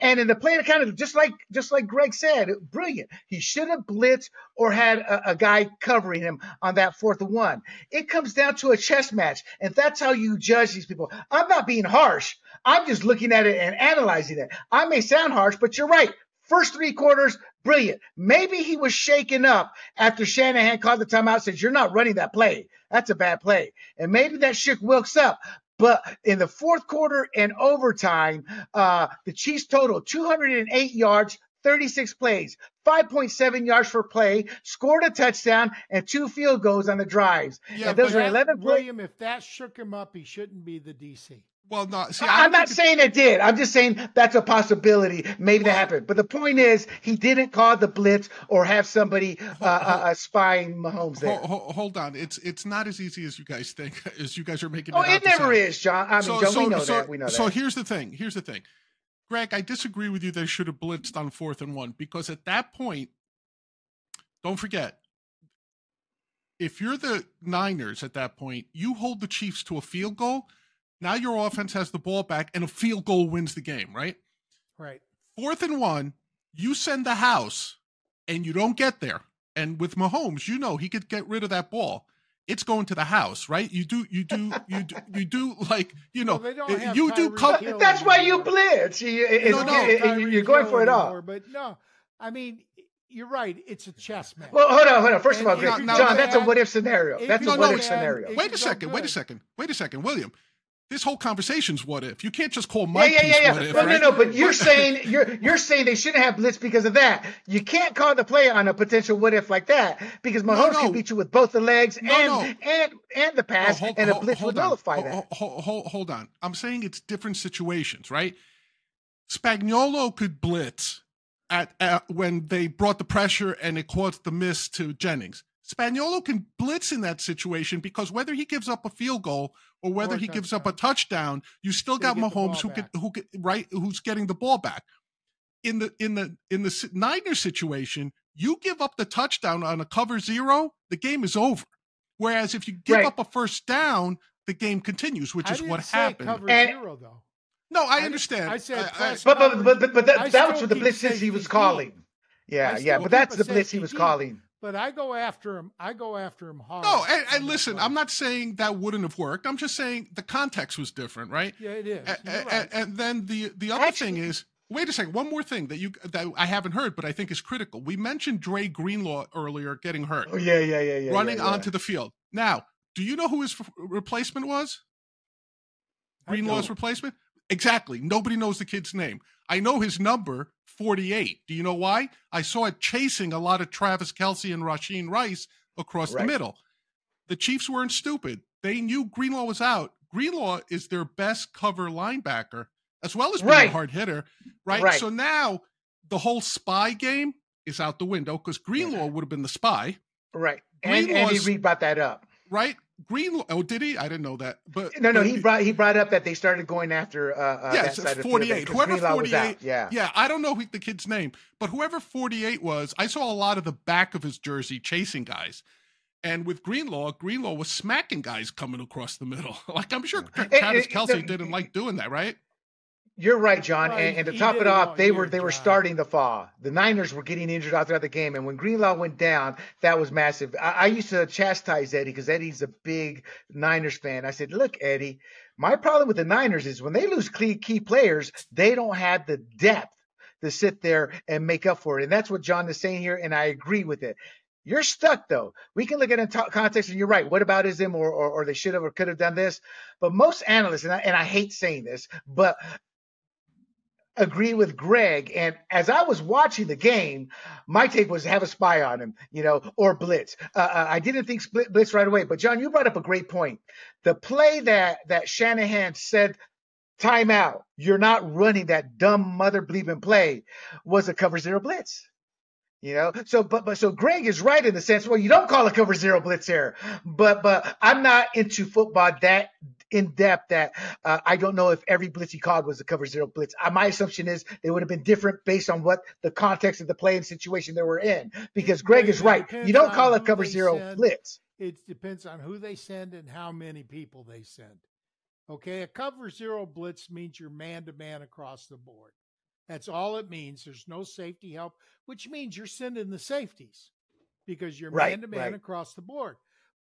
And in the play account, just like just like Greg said, brilliant. He should have blitzed or had a, a, guy covering him on that fourth and one. It comes down to a chess match, and that's how you judge these people. I'm not being harsh. I'm just looking at it and analyzing it. I may sound harsh, but you're right. First three quarters, brilliant. Maybe he was shaken up after Shanahan called the timeout, says, You're not running that play. That's a bad play. And maybe that shook Wilks up. But in the fourth quarter and overtime, uh, the Chiefs total 208 yards, 36 plays, 5.7 yards per play, scored a touchdown, and two field goals on the drives. Yeah, and those are 11 William, if that shook him up, he shouldn't be the DC. Well, no. See, I'm not saying it did. I'm just saying that's a possibility. Maybe that happened. But the point is, he didn't call the blitz or have somebody uh, uh, uh, spying Mahomes there. Hold, hold, on. It's it's not as easy as you guys think. [laughs] As you guys are making. Oh, it, it never is, John. I mean, so, John, so, we know so, that. We know that. so here's the thing. Here's the thing. Greg, I disagree with you. They should have blitzed on fourth and one because at that point, don't forget, if you're the Niners at that point, you hold the Chiefs to a field goal now your offense has the ball back and a field goal wins the game, right? Right. Fourth and one, you send the house and you don't get there. And with Mahomes, you know he could get rid of that ball. It's going to the house, right? You do, you do, you do, you do like you know, well, eh, you do. Co- that's why you blitz. You, no, no, you're going for it all. But no, I mean, you're right. It's a chess match. Well, hold on, hold on. First and of all, John, that's a what if scenario. That's a what if scenario. Wait a second. Wait a second. Wait a second, William this whole conversation's what if. You can't just call my yeah, yeah, yeah, what if. No, right? no, no. But you're saying you're you're saying they shouldn't have blitz because of that. You can't call the play on a potential what if like that because Mahomes no, no. can beat you with both the legs no, and and and the pass, hold, and a blitz would nullify that. Hold, hold, hold on. I'm saying it's different situations, right? Spagnuolo could blitz at, at when they brought the pressure and it caused the miss to Jennings. Spagnuolo can blitz in that situation because whether he gives up a field goal or whether or he gives up a touchdown, you still got Mahomes who can who can right who's getting the ball back. In the in the in the Niners situation, you give up the touchdown on a cover zero, the game is over. Whereas if you give right. up a first down, the game continues, which I is what happened. Cover and, zero though. No, I, I understand. I said, I, I, but, but but but but that, that was for the blitzes he was calling. Yeah, yeah, but that's the blitz he was calling. But I go after him. I go after him hard. No, and, and listen, I'm not saying that wouldn't have worked. I'm just saying the context was different, right? Yeah, it is. And, right. and then the the other Actually, thing is, wait a second, one more thing that you that I haven't heard, but I think is critical. We mentioned Dre Greenlaw earlier getting hurt. Oh yeah, yeah, yeah, yeah. Running yeah, yeah. onto the field. Now, do you know who his replacement was? Greenlaw's replacement? Exactly. Nobody knows the kid's name. I know his number, 48. Do you know why? I saw it chasing a lot of Travis Kelce and Rashee Rice across right. the middle. The Chiefs weren't stupid. They knew Greenlaw was out. Greenlaw is their best cover linebacker, as well as being right. a hard hitter. Right? right? So now the whole spy game is out the window because Greenlaw would have been the spy. Right. And Andy Reid brought that up. Right. Green. Oh, did he? I didn't know that. But no, no, but, he brought he brought up that they started going after. Uh, uh yes, forty eight. Whoever forty eight. Yeah, yeah. I don't know who, the kid's name, but whoever forty eight was, I saw a lot of the back of his jersey chasing guys. And with Greenlaw, Greenlaw was smacking guys coming across the middle. [laughs] like I'm sure Travis Kelce didn't like doing that, right? You're right, John. Well, and, and, to top it off, they were they were starting the fall. The Niners were getting injured out throughout the game, and when Greenlaw went down, that was massive. I, I used to chastise Eddie because Eddie's a big Niners fan. I said, "Look, Eddie, my problem with the Niners is when they lose key, key players, they don't have the depth to sit there and make up for it." And that's what John is saying here, and I agree with it. You're stuck though. We can look at it in context, and you're right. What about is them, or, or, or they should have or could have done this? But most analysts, and I, and I hate saying this, but agree with Greg. And as I was watching the game, my take was to have a spy on him, you know, or blitz. Uh, uh, I didn't think split blitz right away. But John, you brought up a great point. The play that that Shanahan said timeout, you're not running that dumb mother bleeping play was a cover zero blitz. You know, so but but so Greg is right in the sense. Well, you don't call a cover zero blitz here, but but I'm not into football that in depth that uh, I don't know if every blitz he called was a cover zero blitz. Uh, my assumption is they would have been different based on what the context of the play and situation they were in. Because Greg is right. You don't call a cover zero send. blitz. It depends on who they send and how many people they send. Okay, a cover zero blitz means you're man to man across the board. That's all it means. There's no safety help, which means you're sending the safeties because you're man to man across the board.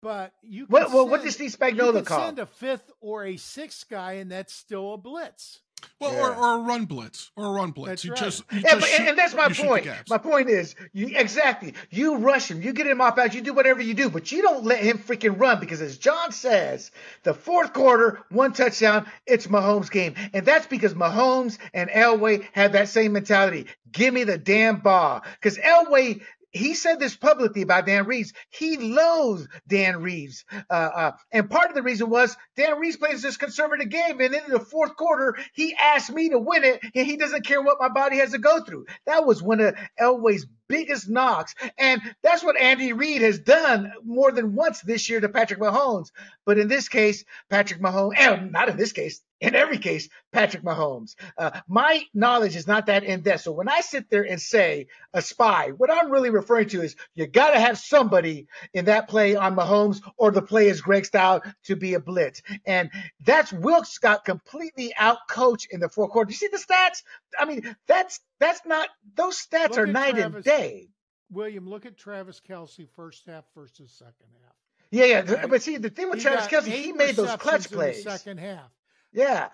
But you can well, well what does Steve Spagnuolo call? Send a fifth or a sixth guy, and that's still a blitz. Well, yeah. or, or a run blitz, or a run blitz. That's you right. just, you yeah, just but, shoot, and that's my point. My point is, you exactly. You rush him, you get him off out, you do whatever you do, but you don't let him freaking run because, as John says, the fourth quarter, one touchdown, it's Mahomes' game, and that's because Mahomes and Elway have that same mentality. Give me the damn ball, because Elway he said this publicly about Dan Reeves. He loathes Dan Reeves. Uh, uh, and part of the reason was Dan Reeves plays this conservative game. And in the fourth quarter, he asked me to win it, and he doesn't care what my body has to go through. That was one of Elway's biggest knocks. And that's what Andy Reid has done more than once this year to Patrick Mahomes. But in this case, Patrick Mahomes, and not in this case, in every case, Patrick Mahomes. Uh, my knowledge is not that in depth. So when I sit there and say a spy, what I'm really referring to is you got to have somebody in that play on Mahomes or the play is Greg style to be a blitz. And that's Wilks got completely out coached in the fourth quarter. You see the stats? I mean, that's that's not those stats Look are night Travis- and day. William, look at Travis Kelce first half versus second half. Yeah, yeah. Right. But see, the thing with He Travis Kelce, eight he made those receptions clutch in the plays. second half. Yeah.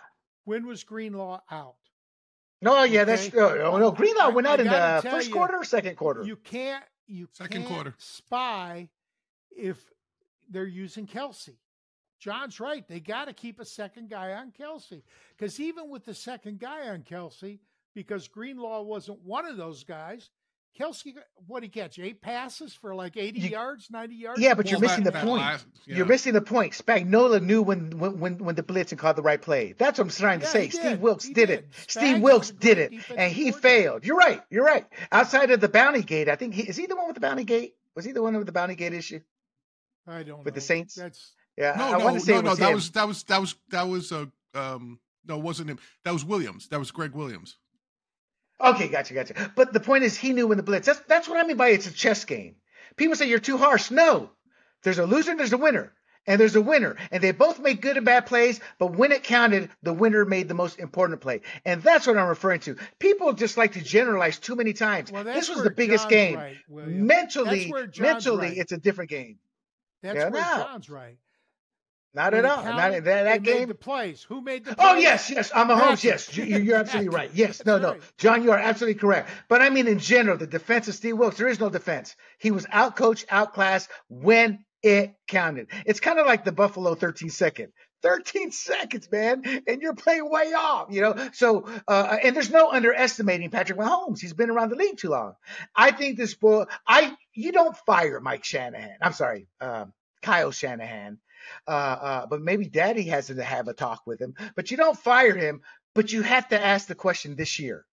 When was Greenlaw out? No, yeah, that's Okay. oh, no. Greenlaw I- went I out in the first you, quarter or second quarter. You can't you Second can't quarter. spy if they're using Kelce. John's right. They got to keep a second guy on Kelce because even with the second guy on Kelce, because Greenlaw wasn't one of those guys, Kelce, what he catch eight passes for like eighty You- yards, ninety yards. Yeah, but you're missing that- the that point. last- yeah. You're missing the point. Spagnuolo knew when when when, when to blitz and called the right play. That's what I'm trying to Yeah, say. Steve did. Wilks did, did. it. Spags Steve is Wilks did it, and he coordinator. failed. You're right. You're right. Outside of the bounty gate, I think he is he the one with the bounty gate. Was he the one with the bounty gate issue? I don't know. with the. Saints? That's Yeah, No, I, I no, want to say no, it no. was That him. was that was that was that was uh, um no, it wasn't him. That was Williams. That was Gregg Williams. Okay, gotcha, gotcha. But the point is, he knew when the blitz. That's that's what I mean by it's a chess game. People say you're too harsh. No, there's a loser and there's a winner, and there's a winner, and they both make good and bad plays. But when it counted, the winner made the most important play, and that's what I'm referring to. People just like to generalize too many times. well. That's this was the biggest John's game. Right, Mentally, That's where John's mentally, right. it's a different game. That's Yeah, where no. John's right. Not at all. Not that, that game. the plays. Who made the? Oh yes, yes. I'm a Holmes. Yes, you, you're absolutely right. Yes, no, no. John, you are absolutely correct. But I mean, in general, the defense of Steve Wilks, there is no defense. He was outcoached, outclassed when it counted. It's kind of like the Buffalo 13 second. 13 seconds, man, and you're playing way off, you know. So, uh, and there's no underestimating Patrick Mahomes. He's been around the league too long. I think this boy, I you don't fire Mike Shanahan. I'm sorry, um, Kyle Shanahan. Uh, uh, but maybe Daddy has to have a talk with him. But you don't fire him. But you have to ask the question this year.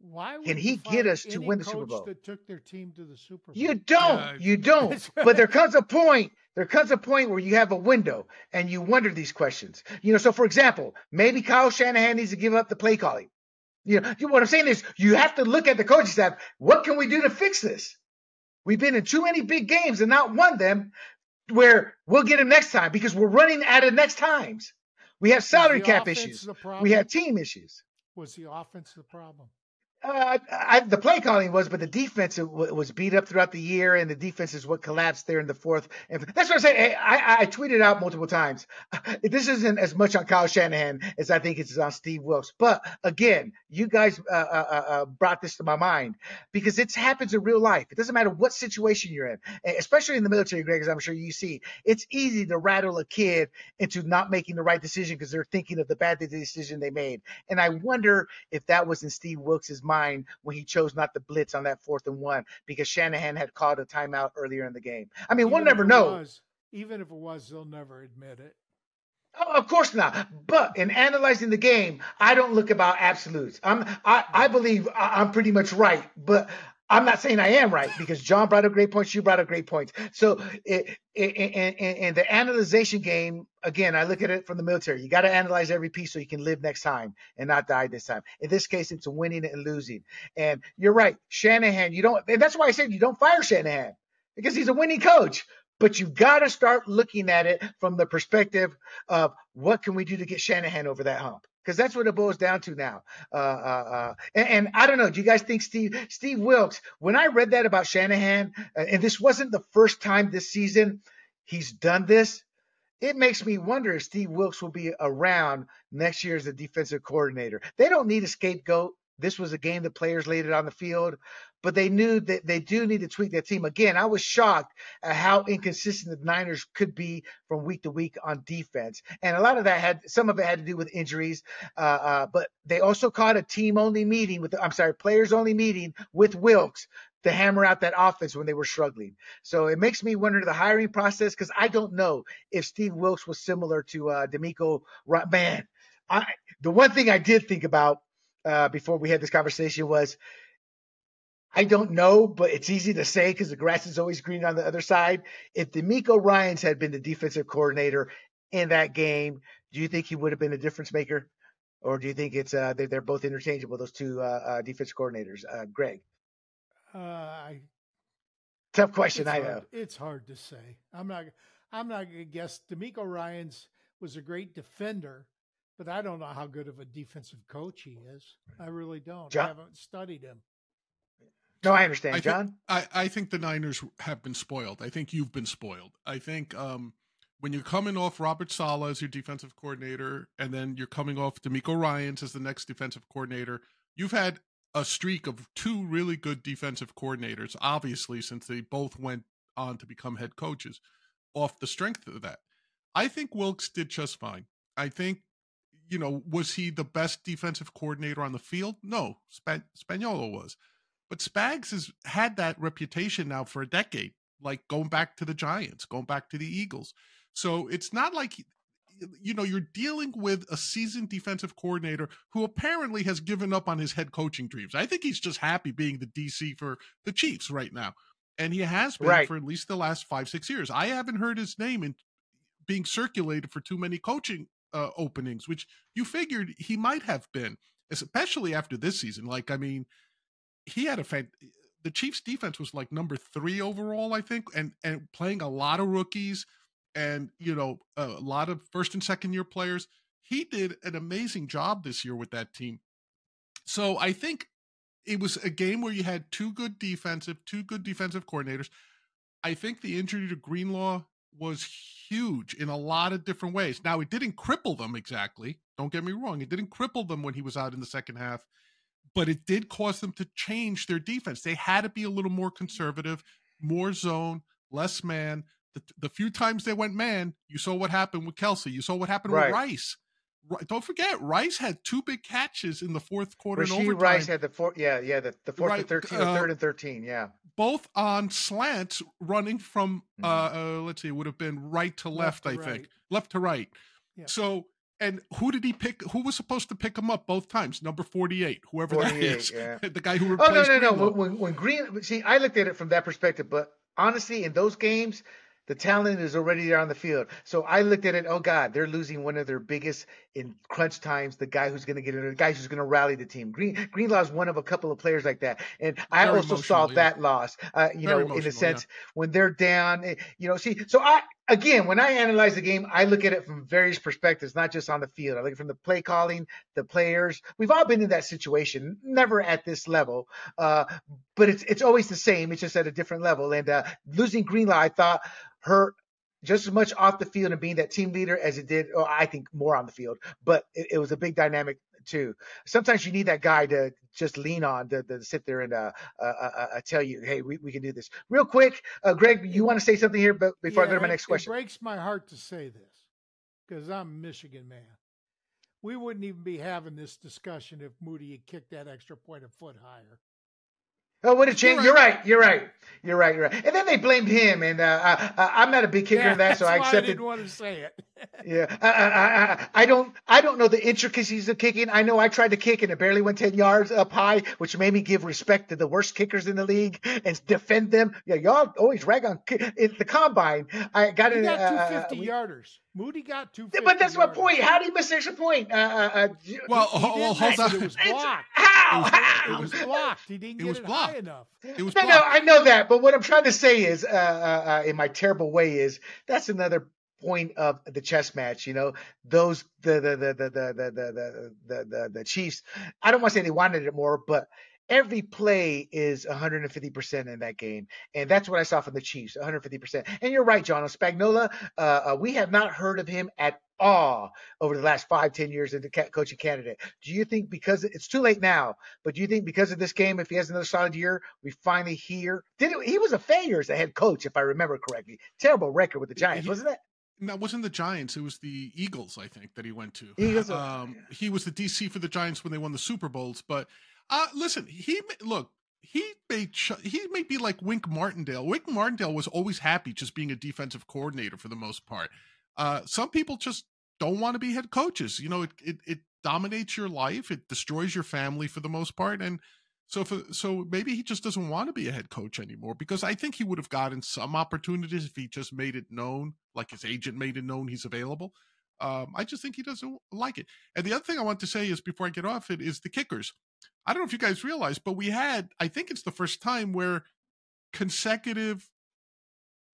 Why would Can he get us to win the Super Bowl? That took their team to the Super Bowl. You don't. Yeah. You don't. But there comes a point. There comes a point where you have a window and you wonder these questions. You know. So, for example, maybe Kyle Shanahan needs to give up the play calling. You know. What I'm saying is, you have to look at the coaching staff. What can we do to fix this? We've been in too many big games and not won them. Where we'll get him next time because we're running out of next times. We have salary cap issues. We have team issues. was the offense the problem? Uh, I, the play calling was, but the defense w- was beat up throughout the year, and the defense is what collapsed there in the fourth. And that's what I'm saying. I, I tweeted out multiple times. [laughs] This isn't as much on Kyle Shanahan as I think it's on Steve Wilks. But again, you guys uh, uh, uh, brought this to my mind because it happens in real life. It doesn't matter what situation you're in, eh, especially in the military, Greg, as I'm sure you see. It's easy to rattle a kid into not making the right decision because they're thinking of the bad decision they made. And I wonder if that was in Steve Wilks' mind when he chose not to blitz on that fourth and one because Shanahan had called a timeout earlier in the game. I mean, we'll Even if never know. was- even if it was, they'll never admit it. Oh, of course not. But in analyzing the game, I don't look about absolutes. I'm I, I believe I'm pretty much right, but I'm not saying I am right because John brought up great points. You brought up great points. So in, the analyzation game, again, I look at it from the military. You got to analyze every piece so you can live next time and not die this time. In this case, it's winning and losing. And you're right, Shanahan. You don't, that's why I said you don't fire Shanahan because he's a winning coach. But you've got to start looking at it from the perspective of what can we do to get Shanahan over that hump? Because that's what it boils down to now. Uh, uh, uh, and, and I don't know. Do you guys think Steve Steve Wilks? When I read that about Shanahan, uh, and this wasn't the first time this season he's done this, it makes me wonder if Steve Wilks will be around next year as the defensive coordinator. They don't need a scapegoat. This was a game the players laid it on the field, but they knew that they do need to tweak their team. Again, I was shocked at how inconsistent the Niners could be from week to week on defense. And a lot of that had some of it had to do with injuries, uh, uh, but they also caught a team only meeting with, I'm sorry, players only meeting with Wilks to hammer out that offense when they were struggling. So it makes me wonder the hiring process because I don't know if Steve Wilks was similar to uh, DeMeco. Man, I, the one thing I did think about uh, before we had this conversation was I don't know, but it's easy to say because the grass is always green on the other side. If DeMeco Ryans had been the defensive coordinator in that game, do you think he would have been a difference maker? Or do you think it's uh, they're, they're both interchangeable, those two uh, uh, defense coordinators? Uh, Greg? Uh, I, Tough question, I know. It's hard to say. I'm not. I'm not gonna guess. DeMeco Ryans was a great defender, but I don't know how good of a defensive coach he is. I really don't. John? I haven't studied him. No, I understand, I John. I, I think the Niners have been spoiled. I think you've been spoiled. I think um, when you're coming off Robert Saleh as your defensive coordinator, and then you're coming off DeMeco Ryans as the next defensive coordinator, you've had a streak of two really good defensive coordinators, obviously, since they both went on to become head coaches off the strength of that. I think Wilks did just fine. I think, you know, was he the best defensive coordinator on the field? No, Sp- Spagnuolo was. But Spags has had that reputation now for a decade, like going back to the Giants, going back to the Eagles. So it's not like you know you're dealing with a seasoned defensive coordinator who apparently has given up on his head coaching dreams. I think he's just happy being the DC for the Chiefs right now, and he has been right. for at least the last five six years. I haven't heard his name in being circulated for too many coaching uh, openings, which you figured he might have been, especially after this season. Like I mean, he had a fan. The Chiefs defense was like number three overall, I think, and and playing a lot of rookies and you know a lot of first and second year players. He did an amazing job this year with that team. So I think it was a game where you had two good defensive, two good defensive coordinators. I think the injury to Greenlaw was huge in a lot of different ways. Now it didn't cripple them exactly. Don't get me wrong; it didn't cripple them when he was out in the second half, but it did cause them to change their defense. They had to be a little more conservative, more zone, less man. The, the few times they went man, you saw what happened with Kelce. You saw what happened right. with Rice. Don't forget, Rice had two big catches in the fourth quarter. Rashee and overtime. Rice had the four, yeah, yeah, the, the fourth right. and thirteen, uh, third and thirteen, yeah. Both on slants, running from, mm-hmm. uh, uh, let's see, it would have been right to left, left to I right. think, left to right. Yeah. So, and who did he pick? Who was supposed to pick him up both times? Number forty-eight, whoever that is, yeah. [laughs] the guy who replaced. Oh no, no, no! When, when Green, see, I looked at it from that perspective, but honestly, in those games, the talent is already there on the field. So I looked at it. Oh God, they're losing one of their biggest in crunch times. The guy who's going to get it, the guy who's going to rally the team. Green Greenlaw is one of a couple of players like that. And I also saw yeah. that loss. Uh, you Very know, in a sense, yeah. when they're down. Eh, you know, see. So I again, when I analyze the game, I look at it from various perspectives, not just on the field. I look from the play calling, the players. We've all been in that situation, never at this level, uh, but it's it's always the same. It's just at a different level. And uh, losing Greenlaw, I thought hurt just as much off the field and being that team leader as it did, or I think more on the field, but it, it was a big dynamic too. Sometimes you need that guy to just lean on to, to sit there and uh, uh, uh, uh, tell you, hey, we, we can do this. Real quick, uh, Greg, you want to say something here but before yeah, I go to my next question? It breaks my heart to say this because I'm a Michigan man. We wouldn't even be having this discussion if Moody had kicked that extra point a foot higher. Oh, what a change! You're right. You're right. You're right. You're right. And then they blamed him, and uh, I, am not a big kicker yeah, of that, so I accepted. I didn't want to say it. [laughs] yeah, I, I, I, don't. I don't know the intricacies of kicking. I know I tried to kick, and it barely went ten yards up high, which made me give respect to the worst kickers in the league and defend them. Yeah, y'all always rag on in the combine. I got it. Got uh, 250 uh, yarders. Moody got two. But that's my point. How did he miss extra point? Uh, uh, uh well, he, he well hold on. It was blocked. How? It was, How? It was blocked. He didn't get it, was it blocked. high enough. It was no, blocked. no. I know that, but what I'm trying to say is, uh, uh, in my terrible way, is that's another point of the chess match. You know, those the the the the the the the the, the, the Chiefs. I don't want to say they wanted it more, but every play is 150% in that game. And that's what I saw from the Chiefs, 150%. And you're right, John. Spagnuolo, uh, uh, we have not heard of him at all over the last five, ten years as a coaching candidate. Do you think because it's too late now, but do you think because of this game, if he has another solid year, we finally hear? Did it, he was a failure as a head coach, if I remember correctly. Terrible record with the Giants, wasn't it? No, wasn't the Giants. It was the Eagles, I think, that he went to. Eagles. Um, he was the DC for the Giants when they won the Super Bowls. But uh, listen, he look he may he may be like Wink Martindale. Wink Martindale was always happy just being a defensive coordinator for the most part. Uh, some people just don't want to be head coaches. You know, it, it it dominates your life. It destroys your family for the most part, and so for, so maybe he just doesn't want to be a head coach anymore because I think he would have gotten some opportunities if he just made it known, like his agent made it known he's available. Um, I just think he doesn't like it. And the other thing I want to say is before I get off it is the kickers. I don't know if you guys realize, but we had, I think it's the first time where consecutive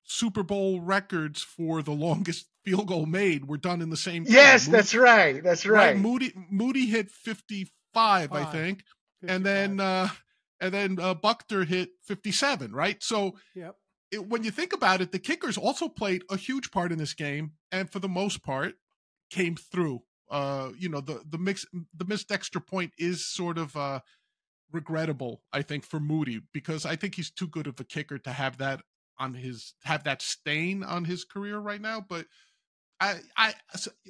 Super Bowl records for the longest [laughs] field goal made were done in the same. Yes, Moody, that's right. That's right. right. Moody Moody hit fifty five, I think, 55. and then uh, and then uh, Butker hit fifty seven. Right. So yep. It, when you think about it, the kickers also played a huge part in this game, and for the most part, came through uh, you know, the the mix the missed extra point is sort of uh regrettable, I think, for Moody because I think he's too good of a kicker to have that on his have that stain on his career right now. But I I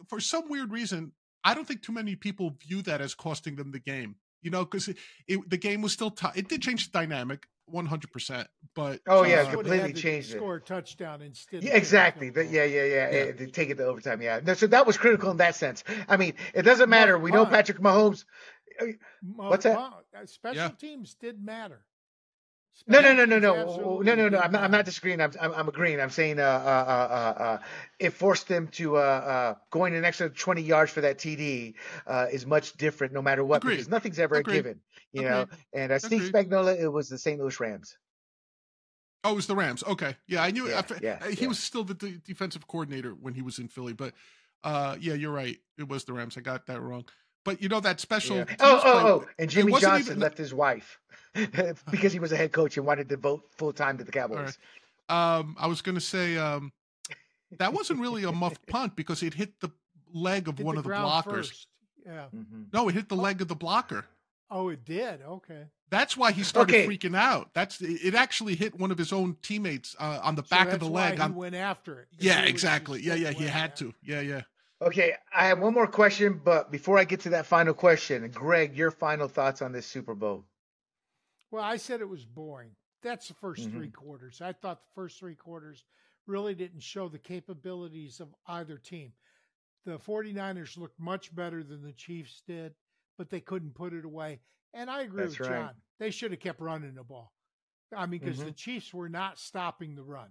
for some weird reason I don't think too many people view that as costing them the game. You know, because the game was still tough. It did change the dynamic one hundred percent. But oh yeah, uh, completely changed it. Score a touchdown instead. Yeah, exactly. The, yeah, yeah, yeah, yeah. To take it to overtime. Yeah. No, so that was critical in that sense. I mean, it doesn't matter. We know Patrick Mahomes. Uh, what's that? Uh, special yeah. teams did matter. No, no, no, no, no, no, no, no. I'm not. I'm not disagreeing. I'm, I'm, I'm agreeing. I'm saying, uh, uh, uh, uh, it forced them to uh, uh, going an extra 20 yards for that TD uh, is much different, no matter what, Agreed. because nothing's ever Agreed. a given, you Agreed. know. And uh, Steve Spagnuolo, it was the St. Louis Rams. Oh, it was the Rams. Okay, yeah, I knew. Yeah, I, yeah, he yeah. was still the de- defensive coordinator when he was in Philly, but uh, yeah, you're right. It was the Rams. I got that wrong. But you know that special. Yeah. Oh, oh, oh! And Jimmy Johnson even... left his wife [laughs] because he was a head coach and wanted to devote full time to the Cowboys. Right. Um, I was going to say um, that wasn't really a muffed [laughs] punt because it hit the leg of hit one the of the blockers. First. Yeah. Mm-hmm. No, it hit the oh. leg of the blocker. Oh, it did. Okay. That's why he started okay. freaking out. That's it. Actually hit one of his own teammates uh, on the so back of the leg. on, went after it. Yeah, exactly. Yeah, yeah. He had to. Yeah, yeah. Okay, I have one more question, but before I get to that final question, Greg, your final thoughts on this Super Bowl? Well, I said it was boring. That's the 1st mm-hmm. three quarters. I thought the first three quarters really didn't show the capabilities of either team. The 49ers looked much better than the Chiefs did, but they couldn't put it away. And I agree That's with right. John. They should have kept running the ball. I mean, because mm-hmm. the Chiefs were not stopping the run.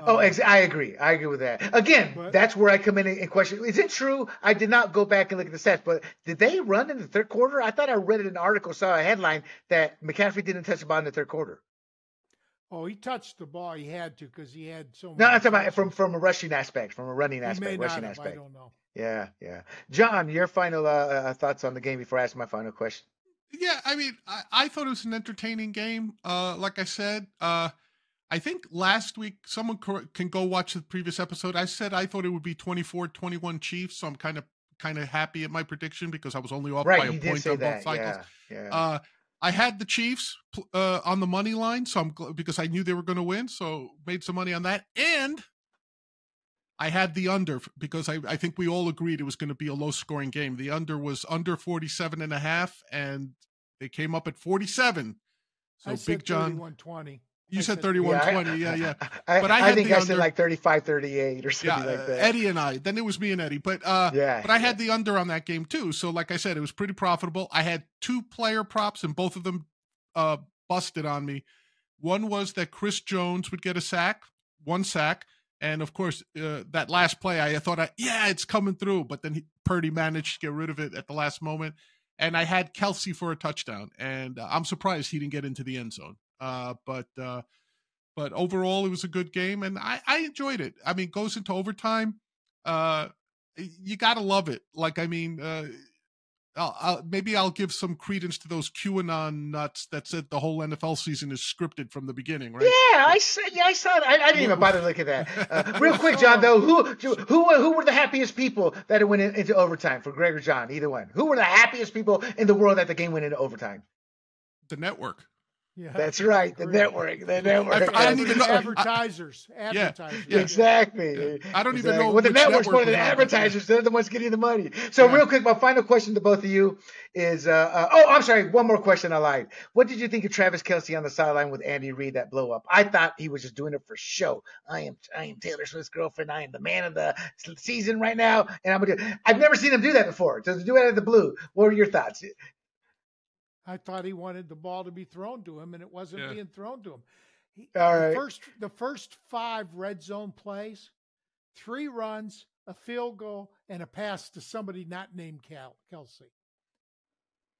Oh, um, ex- I agree. I agree with that. Again, but, that's where I come in and question: Is it true? I did not go back and look at the stats, but did they run in the third quarter? I thought I read an article, saw a headline that McCaffrey didn't touch the ball in the third quarter. Oh, he touched the ball. He had to because he had so. No, I'm talking about from from a rushing aspect, from a running aspect, rushing have, aspect. I don't know. Yeah, yeah. John, your final uh, uh, thoughts on the game before I ask my final question. Yeah, I mean, I, I thought it was an entertaining game. Uh, like I said, uh, I think last week someone can go watch the previous episode. I said I thought it would be 24-21 Chiefs, so I'm kind of kind of happy at my prediction because I was only off right, by a point on both cycles. Yeah, yeah. Uh, I had the Chiefs uh, on the money line, so I'm because I knew they were going to win, so made some money on that, and I had the under because I, I think we all agreed it was going to be a low scoring game. The under was under 47 and a half, and they came up at 47. So I Big John 120. You said 31 yeah, 20. Yeah, yeah. [laughs] I, but I, I think I under, said like 35 38 or something yeah, like that. Eddie and I. Then it was me and Eddie. But uh yeah, but I had the under on that game too. So like I said, it was pretty profitable. I had two player props and both of them uh busted on me. One was that Chris Jones would get a sack, one sack. And of course, uh, that last play, I thought, I, yeah, it's coming through. But then he, Purdy managed to get rid of it at the last moment. And I had Kelce for a touchdown. And uh, I'm surprised he didn't get into the end zone. Uh, but uh, but overall, it was a good game, and I, I enjoyed it. I mean, goes into overtime. Uh, you gotta love it. Like, I mean, uh, I'll, I'll, maybe I'll give some credence to those QAnon nuts that said the whole NFL season is scripted from the beginning, right? Yeah, I saw. Yeah, I saw that. I, I didn't even bother to look at that. Uh, [laughs] real quick, John. Though, who who who were the happiest people that it went in, into overtime for Greg or John? Either one. Who were the happiest people in the world that the game went into overtime? The network. Yeah, That's right. The agree. network. The network. I didn't even know- advertisers. Yeah, Advertisers. yeah. Exactly. I don't even know Well, the network's network more than was on, but advertisers. They're the ones getting the money. So, Yeah. real quick, my final question to both of you is: uh, uh, Oh, I'm sorry. One more question. I lied. What did you think of Travis Kelce on the sideline with Andy Reid that blow up? I thought he was just doing it for show. I am, I am Taylor Swift's girlfriend. I am the man of the season right now, and I'm gonna. I've never seen him do that before. To do it out of the blue. What were your thoughts? I thought he wanted the ball to be thrown to him, and it wasn't Yeah. being thrown to him. He, All the first the first five red zone plays, three runs, a field goal, and a pass to somebody not named Cal Kelce.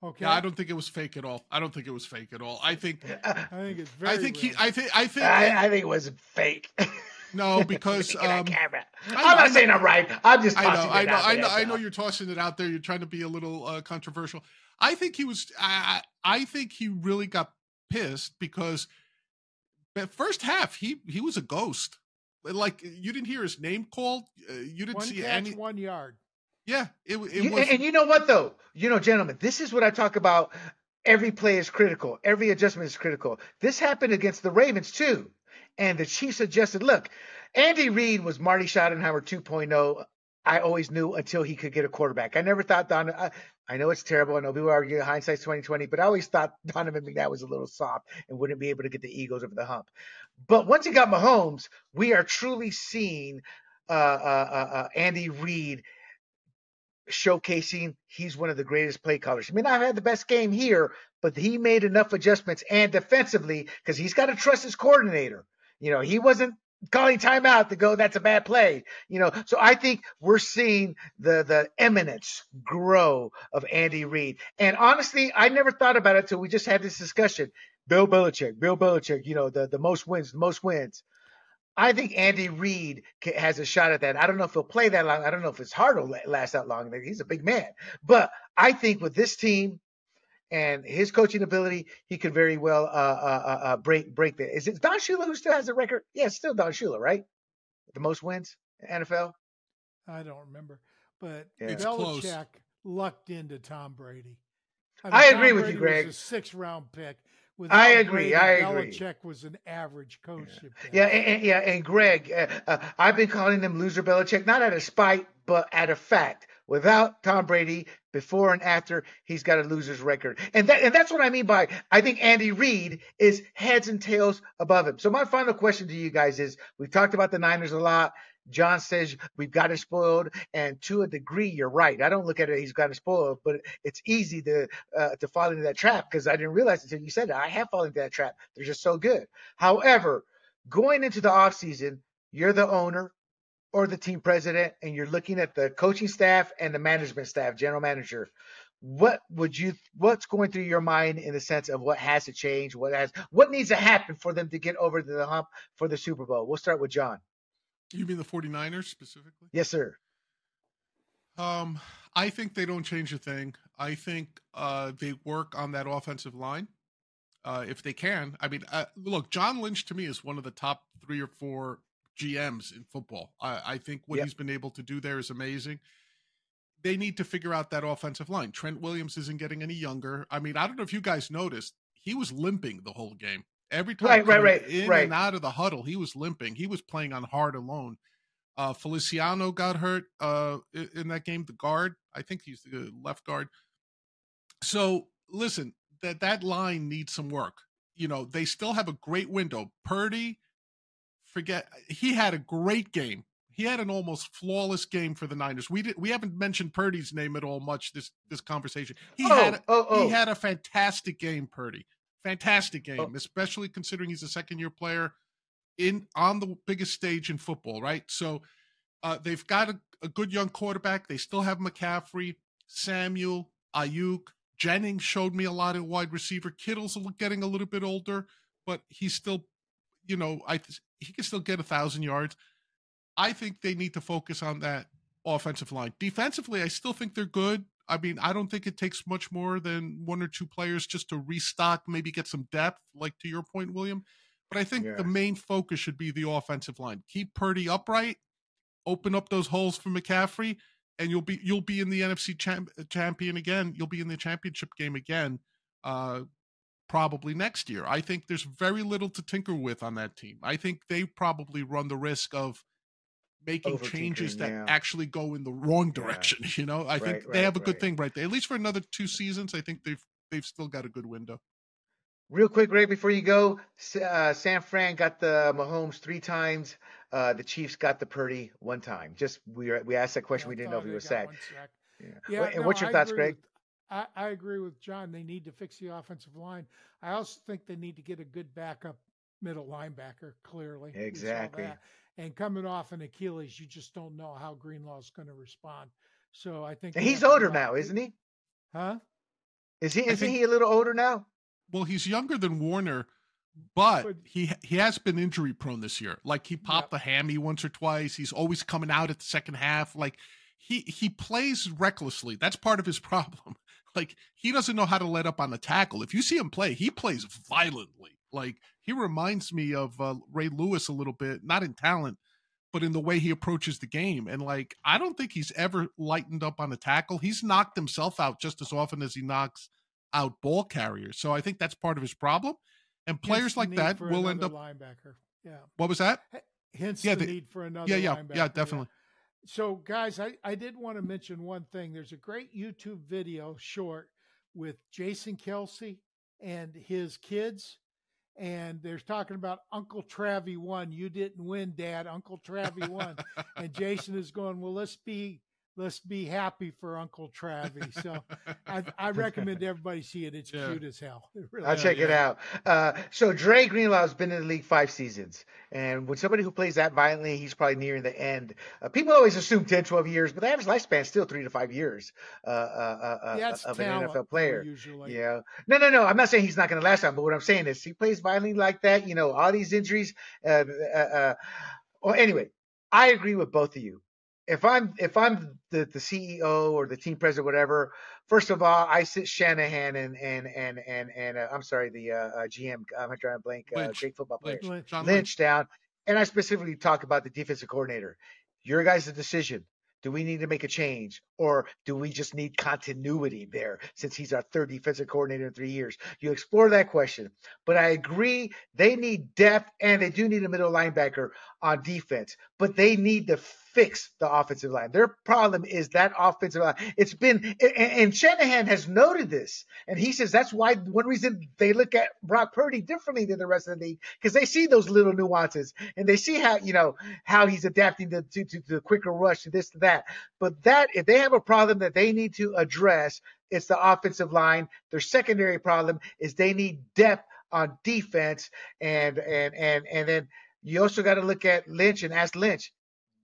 Okay, Yeah, I don't think it was fake at all. I don't think it was fake at all. I think [laughs] I think it's very. I think he. I think I think I, I think it was fake. [laughs] no because Look at that um camera. I I'm know- not saying I'm right. I'm just. I know, tossing I know, out I there, know, I know. pal. You're tossing it out there. You're trying to be a little uh, controversial. I think he was. I, I I think he really got pissed because the first half he he was a ghost. Like you didn't hear his name called. Uh, you didn't one see catch, any. one yard. Yeah, it it You- was. and you know what though? You know, gentlemen, this is what I talk about. Every play is critical. Every adjustment is critical. This happened against the Ravens too. And the Chiefs adjusted. Look, Andy Reid was Marty Schottenheimer 2.0. I always knew until he could get a quarterback. I never thought Don. I, I know it's terrible. I know people argue hindsight's 2020, but I always thought Donovan McNabb was a little soft and wouldn't be able to get the Eagles over the hump. But once he got Mahomes, we are truly seeing uh, uh, uh, uh, Andy Reid showcasing he's one of the greatest play callers. He may not have had the best game here, but he made enough adjustments and defensively because he's got to trust his coordinator. You know, he wasn't calling timeout to go, that's a bad play. You know, so I think we're seeing the the eminence grow of Andy Reid. And honestly, I never thought about it till we just had this discussion. Bill Belichick, Bill Belichick, you know, the, the most wins, the most wins. I think Andy Reid has a shot at that. I don't know if he'll play that long. I don't know if his heart will last that long. He's a big man. But I think with this team and his coaching ability, he could very well uh, uh, uh, uh, break break that. Is it Don Shula who still has the record? Yeah, it's still Don Shula, right? The most wins in NFL. I don't remember, but Yeah. It's close. Belichick lucked into Tom Brady. I Tom agree with you, Brady Greg. Was a six round pick. I agree, Brady, I agree. Belichick was an average coach. Yeah, and, and- yeah, and Greg, uh, uh, I've been calling him loser Belichick, not out of spite, but out of fact. Without Tom Brady, before and after, he's got a loser's record, and that, and that's what I mean by I think Andy Reid is heads and tails above him. So my final question to you guys is: We've talked about the Niners a lot. John says we've got it spoiled, and to a degree, you're right. I don't look at it; he's got it spoiled, but it's easy to uh, to fall into that trap because I didn't realize until you said it. I have fallen into that trap. They're just so good. However, going into the off season, you're the owner or the team president, and you're looking at the coaching staff and the management staff, general manager. What would you? What's going through your mind in the sense of what has to change? What has? What needs to happen for them to get over the hump for the Super Bowl? We'll start with John. You mean the 49ers specifically? Yes, sir. Um, I think they don't change a thing. I think uh, they work on that offensive line uh, if they can. I mean, uh, look, John Lynch to me is one of the top three or four GMs in football. I, I think what Yep. he's been able to do there is amazing. They need to figure out that offensive line. Trent Williams isn't getting any younger. I mean, I don't know if you guys noticed, he was limping the whole game. Every time Right, right, right, in right. and out of the huddle, he was limping. He was playing on hard alone. Uh, Feliciano got hurt uh, in that game. The guard, I think he's the left guard. So listen, that that line needs some work. You know, they still have a great window. Purdy, forget he had a great game. He had an almost flawless game for the Niners. We did we haven't mentioned Purdy's name at all much this this conversation. He oh, had oh, oh. he had a fantastic game, Purdy. Fantastic game, Oh. especially considering he's a second year player in on the biggest stage in football, right? So uh, they've got a, a good young quarterback. They still have McCaffrey, Samuel, Aiyuk. Jennings showed me a lot of wide receiver. Kittle's getting a little bit older, but he's still, you know, I th- he can still get a thousand yards. I think they need to focus on that offensive line. Defensively, I still think they're good. I mean, I don't think it takes much more than one or two players just to restock, maybe get some depth, like to your point, William. But I think Yeah. the main focus should be the offensive line. Keep Purdy upright, open up those holes for McCaffrey, and you'll be you'll be in the NFC champ, champion again. You'll be in the championship game again, uh, probably next year. I think there's very little to tinker with on that team. I think they probably run the risk of making changes that yeah. actually go in the wrong Yeah. direction. [laughs] You know, I think they right, have a good right. thing right there. At least for another two seasons, I think they've they've still got a good window. Real quick, Ray, before you go, uh, San Fran got the Mahomes three times. Uh, the Chiefs got the Purdy one time. Just we we asked that question. I we didn't know if thought he was got sacked. Yeah. Yeah, Wha- and no, what's your I thoughts, Greg? with- I, I agree with John. They need to fix the offensive line. I also think they need to get a good backup middle linebacker. Clearly, Exactly. That. And coming off an Achilles, you just don't know how Greenlaw's going to respond. So I think he's older go out- now, isn't he? Huh? Is he? Isn't think- he a little older now? Well, he's younger than Warner, but But- he he has been injury prone this year. Like he popped a hammy once or twice. He's always coming out at the second half. Like he he plays recklessly. That's part of his [laughs] problem. Like he doesn't know how to let up on the tackle. If you see him play, he plays violently. Like he reminds me of uh, Ray Lewis a little bit, not in talent, but in the way he approaches the game. And like I don't think he's ever lightened up on a tackle. He's knocked himself out just as often as he knocks out ball carriers. So I think that's part of his problem. And players the like that will end up. linebacker. Yeah. What was that? Hence Yeah, the the- need for another Yeah, yeah, linebacker. yeah, definitely. So, guys, I, I did want to mention one thing. There's a great YouTube video short with Jason Kelce and his kids. And they're talking about Uncle Travie won. You didn't win, Dad. Uncle Travie won. [laughs] and Jason is going, Well, let's be let's be happy for Uncle Travie. So I, I [laughs] recommend everybody see it. It's Yeah. cute as hell. [laughs] Really I'll is. check it out. Uh, so Dre Greenlaw's been in the league five seasons, and when somebody who plays that violently, he's probably nearing the end. Uh, people always assume 10, 12 years, but the average lifespan is still three to five years uh, uh, uh, Yeah, of an NFL player. usually. Yeah. No, no, no. I'm not saying he's not going to last time, but what I'm saying is he plays violently like that. You know, all these injuries. Uh, uh, uh, well, anyway, I agree with both of you. If I'm if I'm the, the CEO or the team president, whatever. First of all, I sit Shanahan and and and and and uh, I'm sorry, the uh, uh, GM. I'm trying to blank. Uh, Lynch. great football player. Lynch. Lynch. Lynch down, and I specifically talk about the defensive coordinator. Your guys' decision. Do we need to make a change, or do we just need continuity there since he's our third defensive coordinator in three years? You explore that question, but I agree they need depth and they do need a middle linebacker on defense, but they need to fix the offensive line. Their problem is that offensive line. It's been, and, Shanahan has noted this, and he says that's why one reason they look at Brock Purdy differently than the rest of the league because they see those little nuances and they see how you know how he's adapting to to, to the quicker rush to this to that. But that if they have a problem that they need to address, it's the offensive line. Their secondary problem is they need depth on defense, and and and and then you also got to look at Lynch and ask Lynch.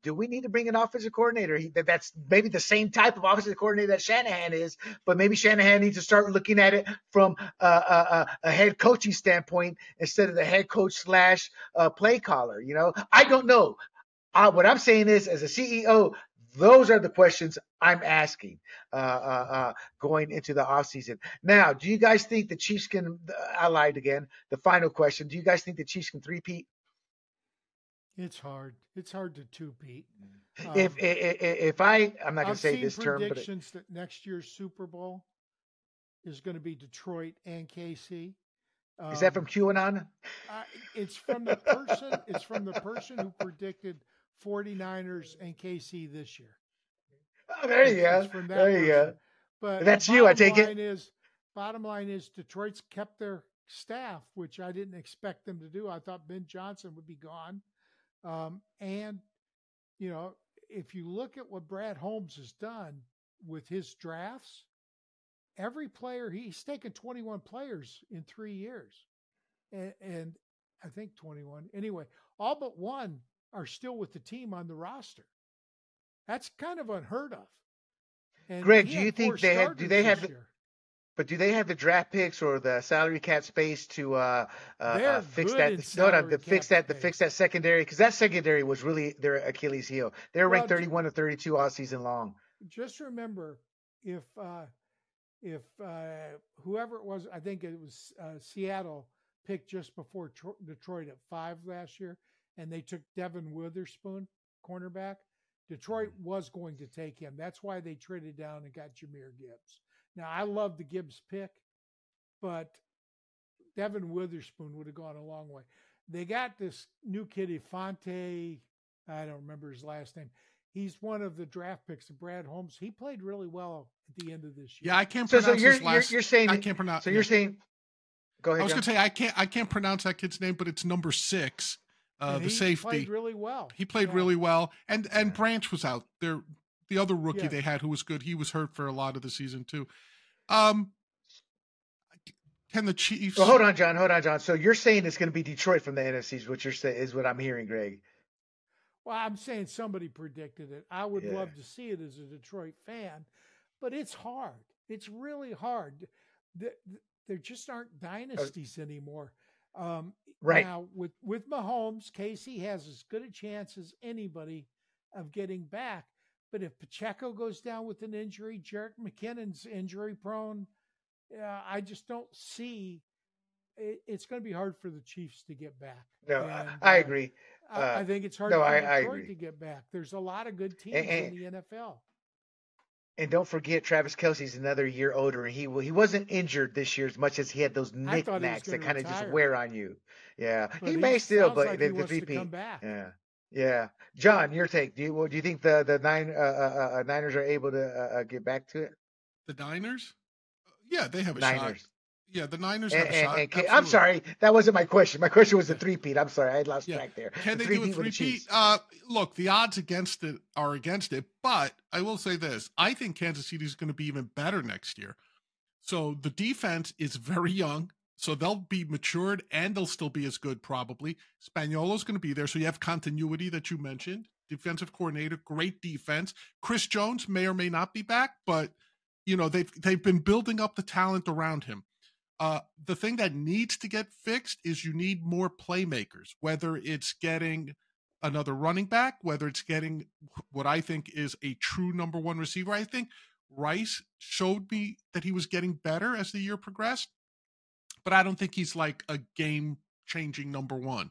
Do we need to bring an offensive coordinator? He, that, that's maybe the same type of offensive coordinator that Shanahan is, but maybe Shanahan needs to start looking at it from a, a, a head coaching standpoint instead of the head coach slash uh, play caller. You know, I don't know. What I'm saying is, as a CEO, those are the questions I'm asking uh, uh, uh, going into the offseason. Now, do you guys think the Chiefs can, I lied again, the final question, do you guys think the Chiefs can three-peat? It's hard. It's hard to two beat. if, if if I, I'm not going to say this term, but predictions that next year's Super Bowl is going to be Detroit and KC. is that Um, from QAnon? I, it's from the person. it's from the person who predicted 49ers and KC this year. Oh, there you It's- go. it's There you go. But That's you, I take it? line Is bottom line is Detroit's kept their staff, which I didn't expect them to do. I thought Ben Johnson would be gone, um, and you know if you look at what Brad Holmes has done with his drafts, every player he's taken 21 players in three years, and, and I think 21 anyway. All but one are still with the team on the roster. That's kind of unheard of. And Greg, do you think they had- do they have the- year. But do they have the draft picks or the salary cap space to uh, uh, uh, fix that? No, no, to fix that, to fix that secondary because that secondary was really their Achilles heel. They were Well, ranked 31 to 32 all season long. Just remember, if uh, if uh, whoever it was, I think it was uh, Seattle picked just before Tro- Detroit at five last year, and they took Devin Witherspoon, cornerback. Detroit was going to take him. That's why they traded down and got Jahmyr Gibbs. Now I love the Gibbs pick, but Devin Witherspoon would have gone a long way. They got this new kid, Fonte. I don't remember his last name. He's one of the draft picks of Brad Holmes. He played really well at the end of this year. Yeah, I can't So, pronounce so you're, his last. you're you're saying I can't pronounce. so yeah. you're saying go ahead. I was going to say I can't. I can't pronounce that kid's name, but it's number six, uh, the he safety. played really well. He played Yeah. really well, and and Branch was out there. The other rookie Yeah. they had who was good, he was hurt for a lot of the season too. Um, can the Chiefs? So hold on, John. Hold on, John. So you're saying it's going to be Detroit from the NFC is what you're saying is what I'm hearing, Greg. Well, I'm saying somebody predicted it. I would Yeah. love to see it as a Detroit fan, but it's hard. It's really hard. Th- th- There just aren't dynasties anymore. Um, Right. now, with with Mahomes, KC has as good a chance as anybody of getting back. But if Pacheco goes down with an injury, Jerick McKinnon's injury prone, uh, I just don't see. It, it's going to be hard for the Chiefs to get back. No, I- And, I uh, agree. I, Uh, I think it's hard no, for I- I Detroit agree. to get back. There's a lot of good teams and- in the NFL. And don't forget, Travis Kelce's another year older, and he he wasn't injured this year as much as he had those I thought he was knickknacks that kind of just wear on you. Yeah, But he may still, but like the, he the VP. come back. Yeah, yeah. John, your take? Do you well, do you think the the nine uh, uh, uh, Niners are able to uh, uh, get back to it? the Niners. Yeah, they have a shot. Niners. Yeah, the Niners And, have a shot. and I'm sorry, that wasn't my question. My question was the three peat. I'm sorry, I lost Yeah. track there. Can The they do a three-peat with the three-peat? Chiefs. Uh, look, the odds against it are against it, but I will say this: I think Kansas City is going to be even better next year. So the defense is very young, so they'll be matured and they'll still be as good probably. Spagnuolo's going to be there, so you have continuity that you mentioned. Defensive coordinator, great defense. Chris Jones may or may not be back, but you know they've they've been building up the talent around him. Uh, the thing that needs to get fixed is you need more playmakers, whether it's getting another running back, whether it's getting what I think is a true number one receiver. I think Rice showed me that he was getting better as the year progressed, but I don't think he's like a game changing number one.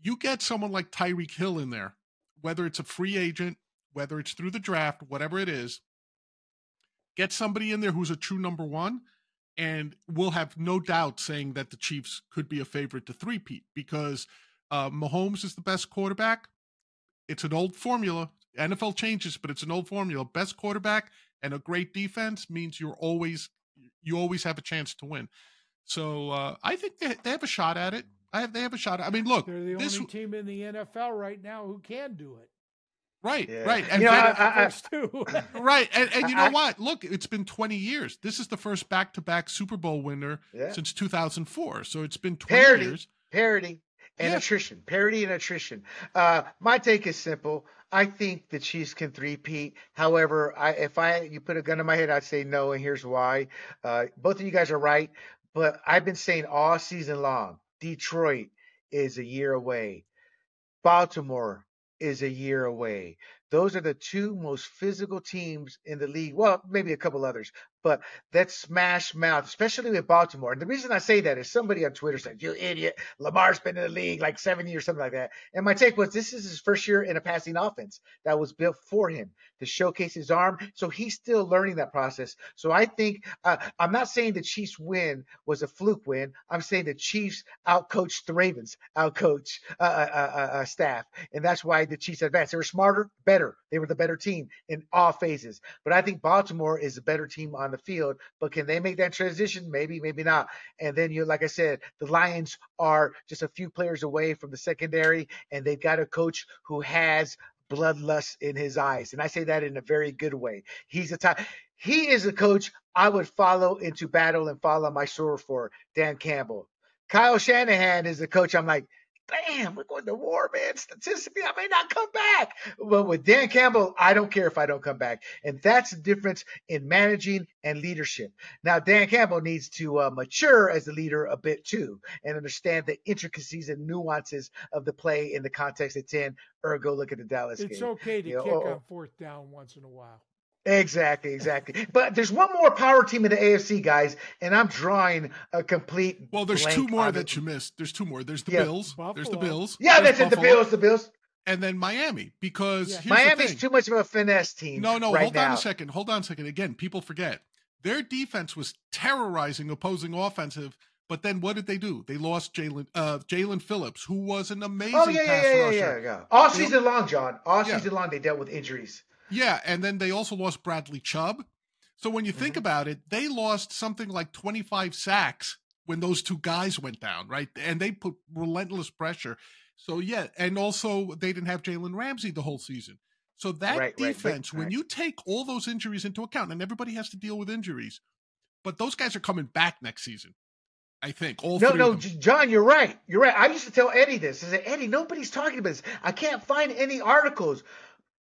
You get someone like Tyreek Hill in there, whether it's a free agent, whether it's through the draft, whatever it is, get somebody in there who's a true number one and we'll have no doubt saying that the Chiefs could be a favorite to three-peat because uh, Mahomes is the best quarterback. It's an old formula. NFL changes, but it's an old formula. Best quarterback and a great defense means you're always you always have a chance to win. So uh, I think they, they have a shot at it. I have they have a shot. I mean, look, They're the this only team in the NFL right now who can do it. right, Yeah. right, and You know, then- I- I- First two. [laughs] right, and, and you know what? Look, it's been 20 years. This is the first back-to-back Super Bowl winner Yeah. since 2004. So it's been 20 Parity. years. Parity and Yeah. attrition. Parity and attrition. Uh, my take is simple. I think the Chiefs can three-peat. However, I, if I you put a gun in my head, I'd say no, and here's why. Uh, both of you guys are right, but I've been saying all season long, Detroit is a year away. Baltimore is a year away. Those are the two most physical teams in the league. Well, maybe a couple others, but that smash mouth, especially with Baltimore. And the reason I say that is somebody on Twitter said, "You idiot! Lamar's been in the league like seven years, something like that." And my take was, this is his first year in a passing offense that was built for him to showcase his arm. So he's still learning that process. So I think uh, I'm not saying the Chiefs win was a fluke win. I'm saying the Chiefs outcoached the Ravens, outcoached uh, uh, uh, uh, staff, and that's why the Chiefs advanced. They were smarter, better. They were the better team in all phases. But I think Baltimore is a better team on the field. But can they make that transition? Maybe, maybe not. And then you, like I said, the Lions are just a few players away from the secondary, and they've got a coach who has bloodlust in his eyes. And I say that in a very good way. He's a. He is a coach I would follow into battle and follow my sword for. Dan Campbell. Kyle Shanahan is a coach. I'm like, damn, we're going to war, man. Statistically, I may not come back. But with Dan Campbell, I don't care if I don't come back. And that's the difference in managing and leadership. Now, Dan Campbell needs to uh, mature as a leader a bit too and understand the intricacies and nuances of the play in the context of 10. Ergo, look at the Dallas it's game. okay to Yeah, kick oh, oh. on fourth down once in a while. Exactly, exactly. But there's one more power team in the AFC, guys, and I'm drawing a complete. Well, there's two more on the- that you missed. There's two more. There's the Yeah. Bills. There's the Bills. Yeah, there's that's it. The Bills, the Bills. And then Miami, because Yeah. here's the Miami's thing. too much of a finesse team. No, no, right hold now. on a second. Hold on a second. Again, people forget their defense was terrorizing opposing offensive But then what did they do? They lost Jalen uh, Jalen Phillips, who was an amazing Oh yeah, yeah, pass yeah, yeah, rusher. yeah, yeah. All season long, John. All Yeah. season long, they dealt with injuries. Yeah, and then they also lost Bradley Chubb. So when you think Mhm. about it, they lost something like 25 sacks when those two guys went down, right? And they put relentless pressure. So yeah, and also they didn't have Jalen Ramsey the whole season. So that Right, right, defense, when right. you take all those injuries into account, and everybody has to deal with injuries, but those guys are coming back next season. I think all No, no, of them. J- John, you're right. You're right. I used to tell Eddie this. I said, Eddie, nobody's talking about this. I can't find any articles.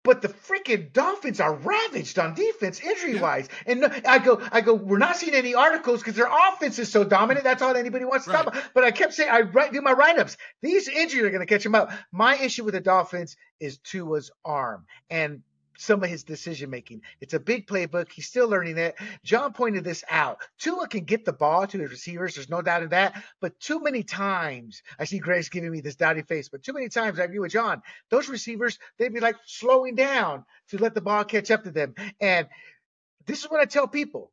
But the freaking Dolphins are ravaged on defense, injury wise. And I go, I go, we're not seeing any articles because their offense is so dominant. That's all anybody wants to talk about. But I kept saying, I write, do my write ups. These injuries are going to catch them up. My issue with the Dolphins is Tua's arm and some of his decision making. It's a big playbook. He's still learning it. John pointed this out. Tua can get the ball to his receivers. There's no doubt in that. But too many times, I see Greg's giving me this dotty face, but too many times I agree with John. Those receivers, they'd be like slowing down to let the ball catch up to them. And this is what I tell people.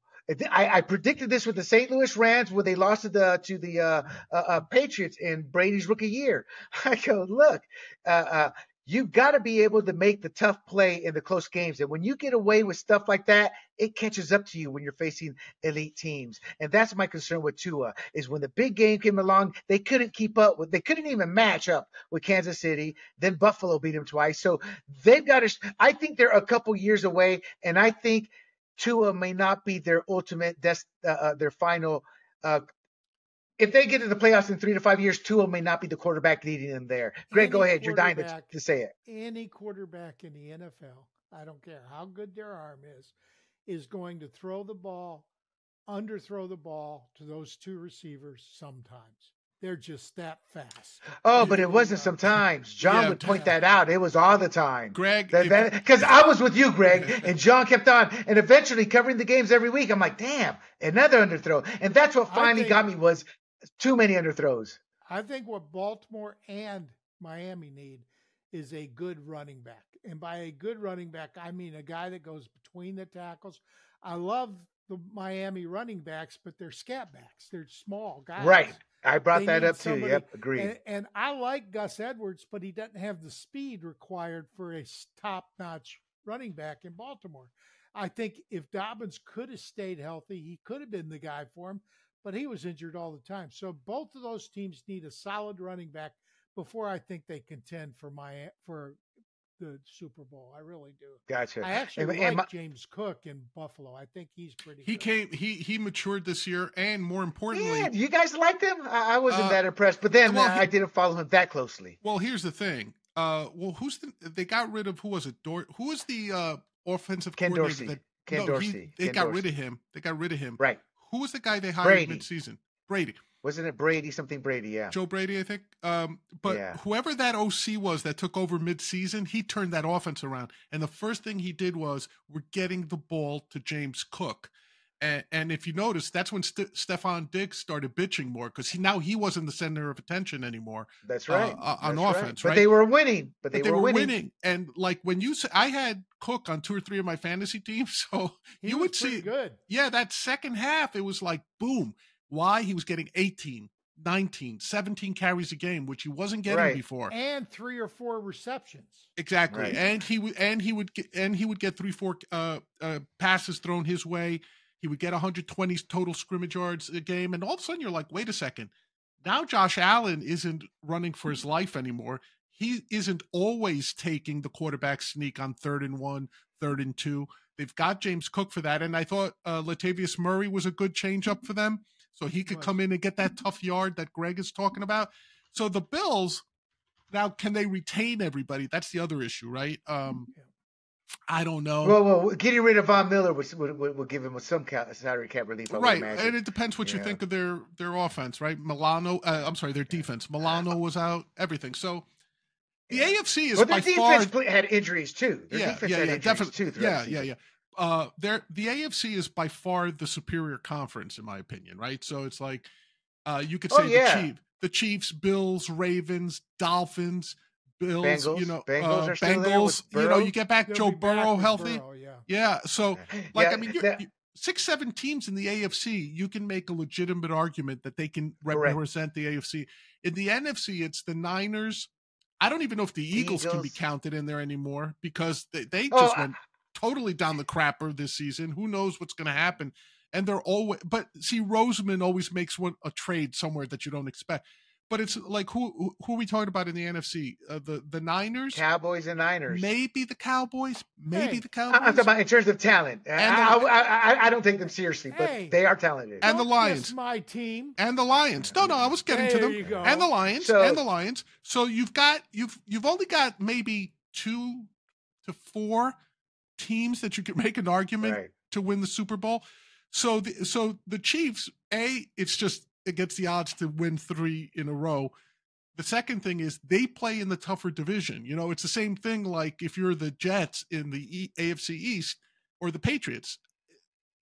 I, I predicted this with the St. Louis Rams when they lost to the to the uh, uh, uh, Patriots in Brady's rookie year. [laughs] I go, look, uh, uh, you got to be able to make the tough play in the close games, and when you get away with stuff like that, it catches up to you when you're facing elite teams. And that's my concern with Tua is when the big game came along, they couldn't keep up with, they couldn't even match up with Kansas City. Then Buffalo beat them twice, so they've got to. I think they're a couple years away, and I think Tua may not be their ultimate, des- uh, uh, their final. Uh, if they get to the playoffs in three to five years, Tua may not be the quarterback leading them there. Greg, go ahead. You're dying to, to say it. any quarterback in the NFL, I don't care how good their arm is, is going to throw the ball, underthrow the ball to those two receivers sometimes. They're just that fast. Oh, but it wasn't sometimes. John Yeah, would point that out. It was all the time. Greg, Because I was with you, Greg, and John kept on, and eventually covering the games every week. I'm like, damn, another underthrow, and that's what finally think- got me was too many underthrows. I think what Baltimore and Miami need is a good running back. And by a good running back, I mean a guy that goes between the tackles. I love the Miami running backs, but they're scat backs. They're small guys. Right. I brought They that up too. somebody- Yep, agreed. And, and I like Gus Edwards, but he doesn't have the speed required for a top notch running back in Baltimore. I think if Dobbins could have stayed healthy, he could have been the guy for him, but he was injured all the time. So both of those teams need a solid running back before I think they contend for my for the Super Bowl. I really do. gotcha. I actually And- like my- James Cook in Buffalo. I think he's pretty. he good. came, he he matured this year, and more importantly, yeah, you guys liked him? I, I wasn't Uh, that impressed, but then well, uh, he- I didn't follow him that closely. Well, here's the thing. Uh, well, who's the? They got rid of who was it? Dor- who was the uh offensive Ken coordinator? Dorsey. That, Ken no, Dorsey. He, they Ken got Dorsey. rid of him. They got rid of him. Right. Who was the guy they hired Brady. mid-season? Brady, Wasn't it Brady? Something Brady, yeah. Joe Brady, I think. Um, but Yeah. whoever that OC was that took over mid-season, he turned that offense around. And the first thing he did was we're getting the ball to James Cook. And, and if you notice, that's when St- Stefon Diggs started bitching more because he now he wasn't the center of attention anymore. That's uh, right. uh, on That's offense, But right? they were winning. But they, but they were, were winning. winning. And like when you, I had Cook on two or three of my fantasy teams, [laughs] so He you was would see, good. yeah, that second half, it was like boom. Why he was getting 18, 19, 17 carries a game, which he wasn't getting Right. before. And three or four receptions. Exactly, Right. and he would and he would get and he would get three four uh, uh, passes thrown his way. He would get 120 total scrimmage yards a game, and all of a sudden you're like, wait a second, now Josh Allen isn't running for his life anymore. He isn't always taking the quarterback sneak on third and one, third and two. They've got James Cook for that, and I thought uh, Latavius Murray was a good change up for them, so he could come in and get that tough yard that Greg is talking about. So the Bills now can they retain everybody? That's the other issue, right? Um, Yeah. I don't know. Well, well, getting rid of Von Miller would, would, would, would give him some salary cap relief. I right, and it depends what you Yeah. think of their their offense, right? Milano, uh, I'm sorry, their defense. Milano was out, everything. So the Yeah. AFC is well, by far defense had injuries too. Their yeah, defense yeah, had yeah, injuries definitely. too. Yeah, the yeah, yeah. Uh, there, the AFC is by far the superior conference, in my opinion. Right, so it's like uh, you could Oh, say yeah. the Chief, the Chiefs, Bills, Ravens, Dolphins, Bills. you know, Bengals uh, are still there Bengals. You know, you get back They'll Joe be back Burrow healthy. Burrow, yeah. Yeah, so [laughs] like Yeah, I mean, you, that- you, six, seven teams in the AFC, you can make a legitimate argument that they can represent Correct. the AFC. In the NFC, it's the Niners. I don't even know if the Eagles, Eagles. can be counted in there anymore because they, they oh, just went totally down the crapper this season. Who knows what's going to happen? And they're always, but see, Roseman always makes one a trade somewhere that you don't expect but it's like who who are we talking about in the NFC? Uh, the the Niners, Cowboys, and Niners. Maybe the Cowboys. Maybe hey, the Cowboys. I'm talking about in terms of talent. And I, the, I, I, I, don't take them seriously, but they are talented. And the Lions, my team, and the Lions. No, no, I was getting there to them. And the Lions, so, and the Lions. So you've got you've you've only got maybe two to four teams that you can make an argument right. to win the Super Bowl. So the so the Chiefs, a it's just against the odds to win three in a row. The second thing is they play in the tougher division. You know, it's the same thing like if you're the Jets in the e- AFC East or the Patriots.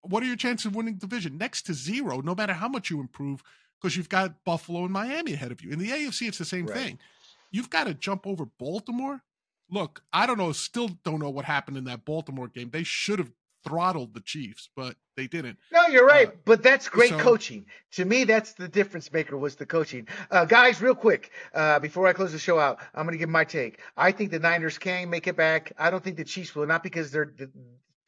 What are your chances of winning division? Next to zero, no matter how much you improve, because you've got Buffalo and Miami ahead of you. In the AFC, it's the same right. thing. You've got to jump over Baltimore. Look, I don't know, still don't know what happened in that Baltimore game. They should have throttled the Chiefs, but they didn't. No, you're right. Uh, but that's great so, coaching. To me, that's the difference maker was the coaching. Uh, guys, real quick, uh, before I close the show out, I'm going to give my take. I think the Niners can make it back. I don't think the Chiefs will, not because they're. The,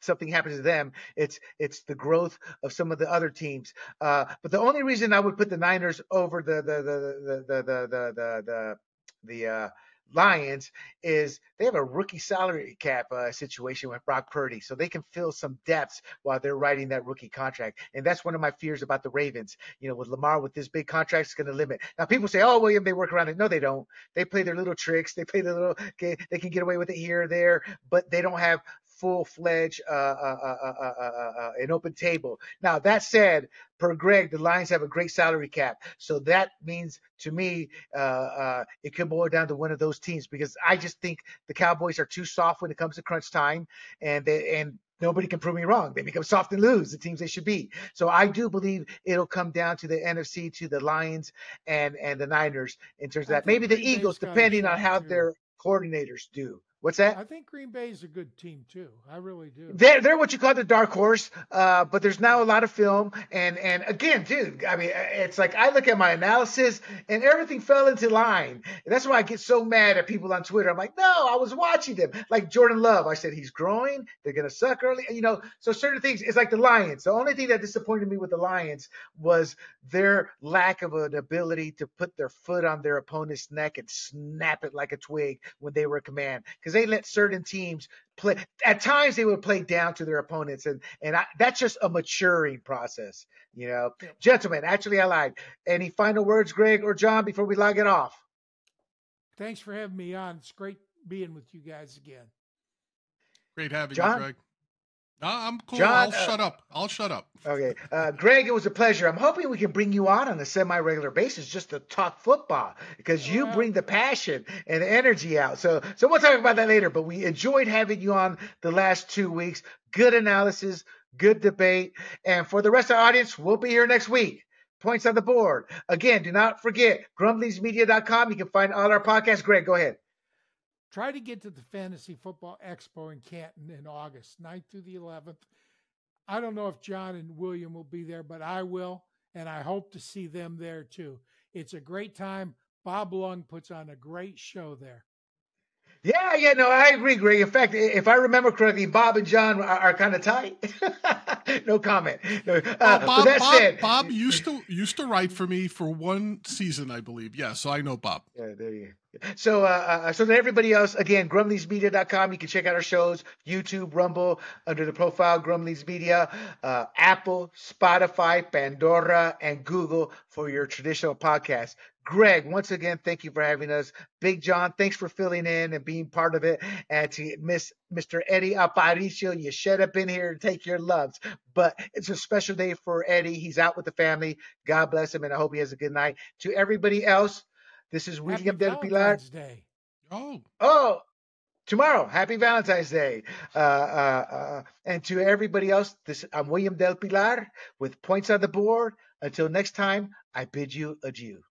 something happens to them. It's it's the growth of some of the other teams. Uh, but the only reason I would put the Niners over the the the the the the the the, the, the uh, Lions is they have a rookie salary cap uh, situation with Brock Purdy, so they can fill some depths while they're writing that rookie contract. And that's one of my fears about the Ravens. You know, with Lamar with this big contract, it's going to limit. Now people say, "Oh, William, they work around it." No, they don't. They play their little tricks. They play their little. They can get away with it here or there, but they don't have full fledged uh uh uh, uh, uh, uh, an open table. Now that said, per Greg, the Lions have a great salary cap, so that means to me it could boil down to one of those teams because I just think the Cowboys are too soft when it comes to crunch time, and they, and nobody can prove me wrong. They become soft and lose the teams they should be. So I do believe it'll come down to the NFC, to the Lions and and the Niners in terms of that. Maybe the Eagles, depending on how their coordinators do. What's that? I think Green Bay is a good team too. I really do. They're they're what you call the dark horse, uh, but there's now a lot of film, and and again, dude, I mean, it's like I look at my analysis and everything fell into line. And that's why I get so mad at people on Twitter. I'm like, no, I was watching them. Like Jordan Love, I said he's growing. They're gonna suck early, you know. So certain things, it's like the Lions. The only thing that disappointed me with the Lions was their lack of an ability to put their foot on their opponent's neck and snap it like a twig when they were in command. Because because they let certain teams play. At times, they would play down to their opponents, and and I, that's just a maturing process, you know. Yeah. Gentlemen, actually, I lied. Any final words, Greg or John, before we log it off? Thanks for having me on. It's great being with you guys again. Great having John? you, Greg. No, I'm cool. John, I'll uh, shut up. I'll shut up. Okay. Uh, Greg, it was a pleasure. I'm hoping we can bring you on on a semi regular basis just to talk football because you bring the passion and energy out. So, so we'll talk about that later. But we enjoyed having you on the last two weeks. Good analysis, good debate. And for the rest of the audience, we'll be here next week. Points on the board. Again, do not forget grumblingsmedia.com. You can find all our podcasts. Greg, go ahead. Try to get to the Fantasy Football Expo in Canton in August, 9th through the 11th. I don't know if John and William will be there, but I will, and I hope to see them there too. It's a great time. Bob Lung puts on a great show there. Yeah, yeah, no, I agree, Greg. In fact, if I remember correctly, Bob and John are, are kind of tight. [laughs] no comment. No, uh, uh, Bob, that Bob, said, Bob used to used to write for me for one season, I believe. Yeah, so I know Bob. Yeah, there you go. So, uh, uh, so to everybody else, again, grumblingsmedia.com. You can check out our shows, YouTube, Rumble, under the profile Grumblings Media, uh, Apple, Spotify, Pandora, and Google for your traditional podcast. Greg, once again, thank you for having us. Big John, thanks for filling in and being part of it. And to Miss Mr. Eddie Aparicio, you shut up in here and take your loves. But it's a special day for Eddie. He's out with the family. God bless him, and I hope he has a good night. To everybody else, this is William Del Pilar. Day. Oh. Oh, tomorrow. Happy Valentine's Day. Uh, uh, uh, and to everybody else, this I'm William Del Pilar with points on the board. Until next time, I bid you adieu.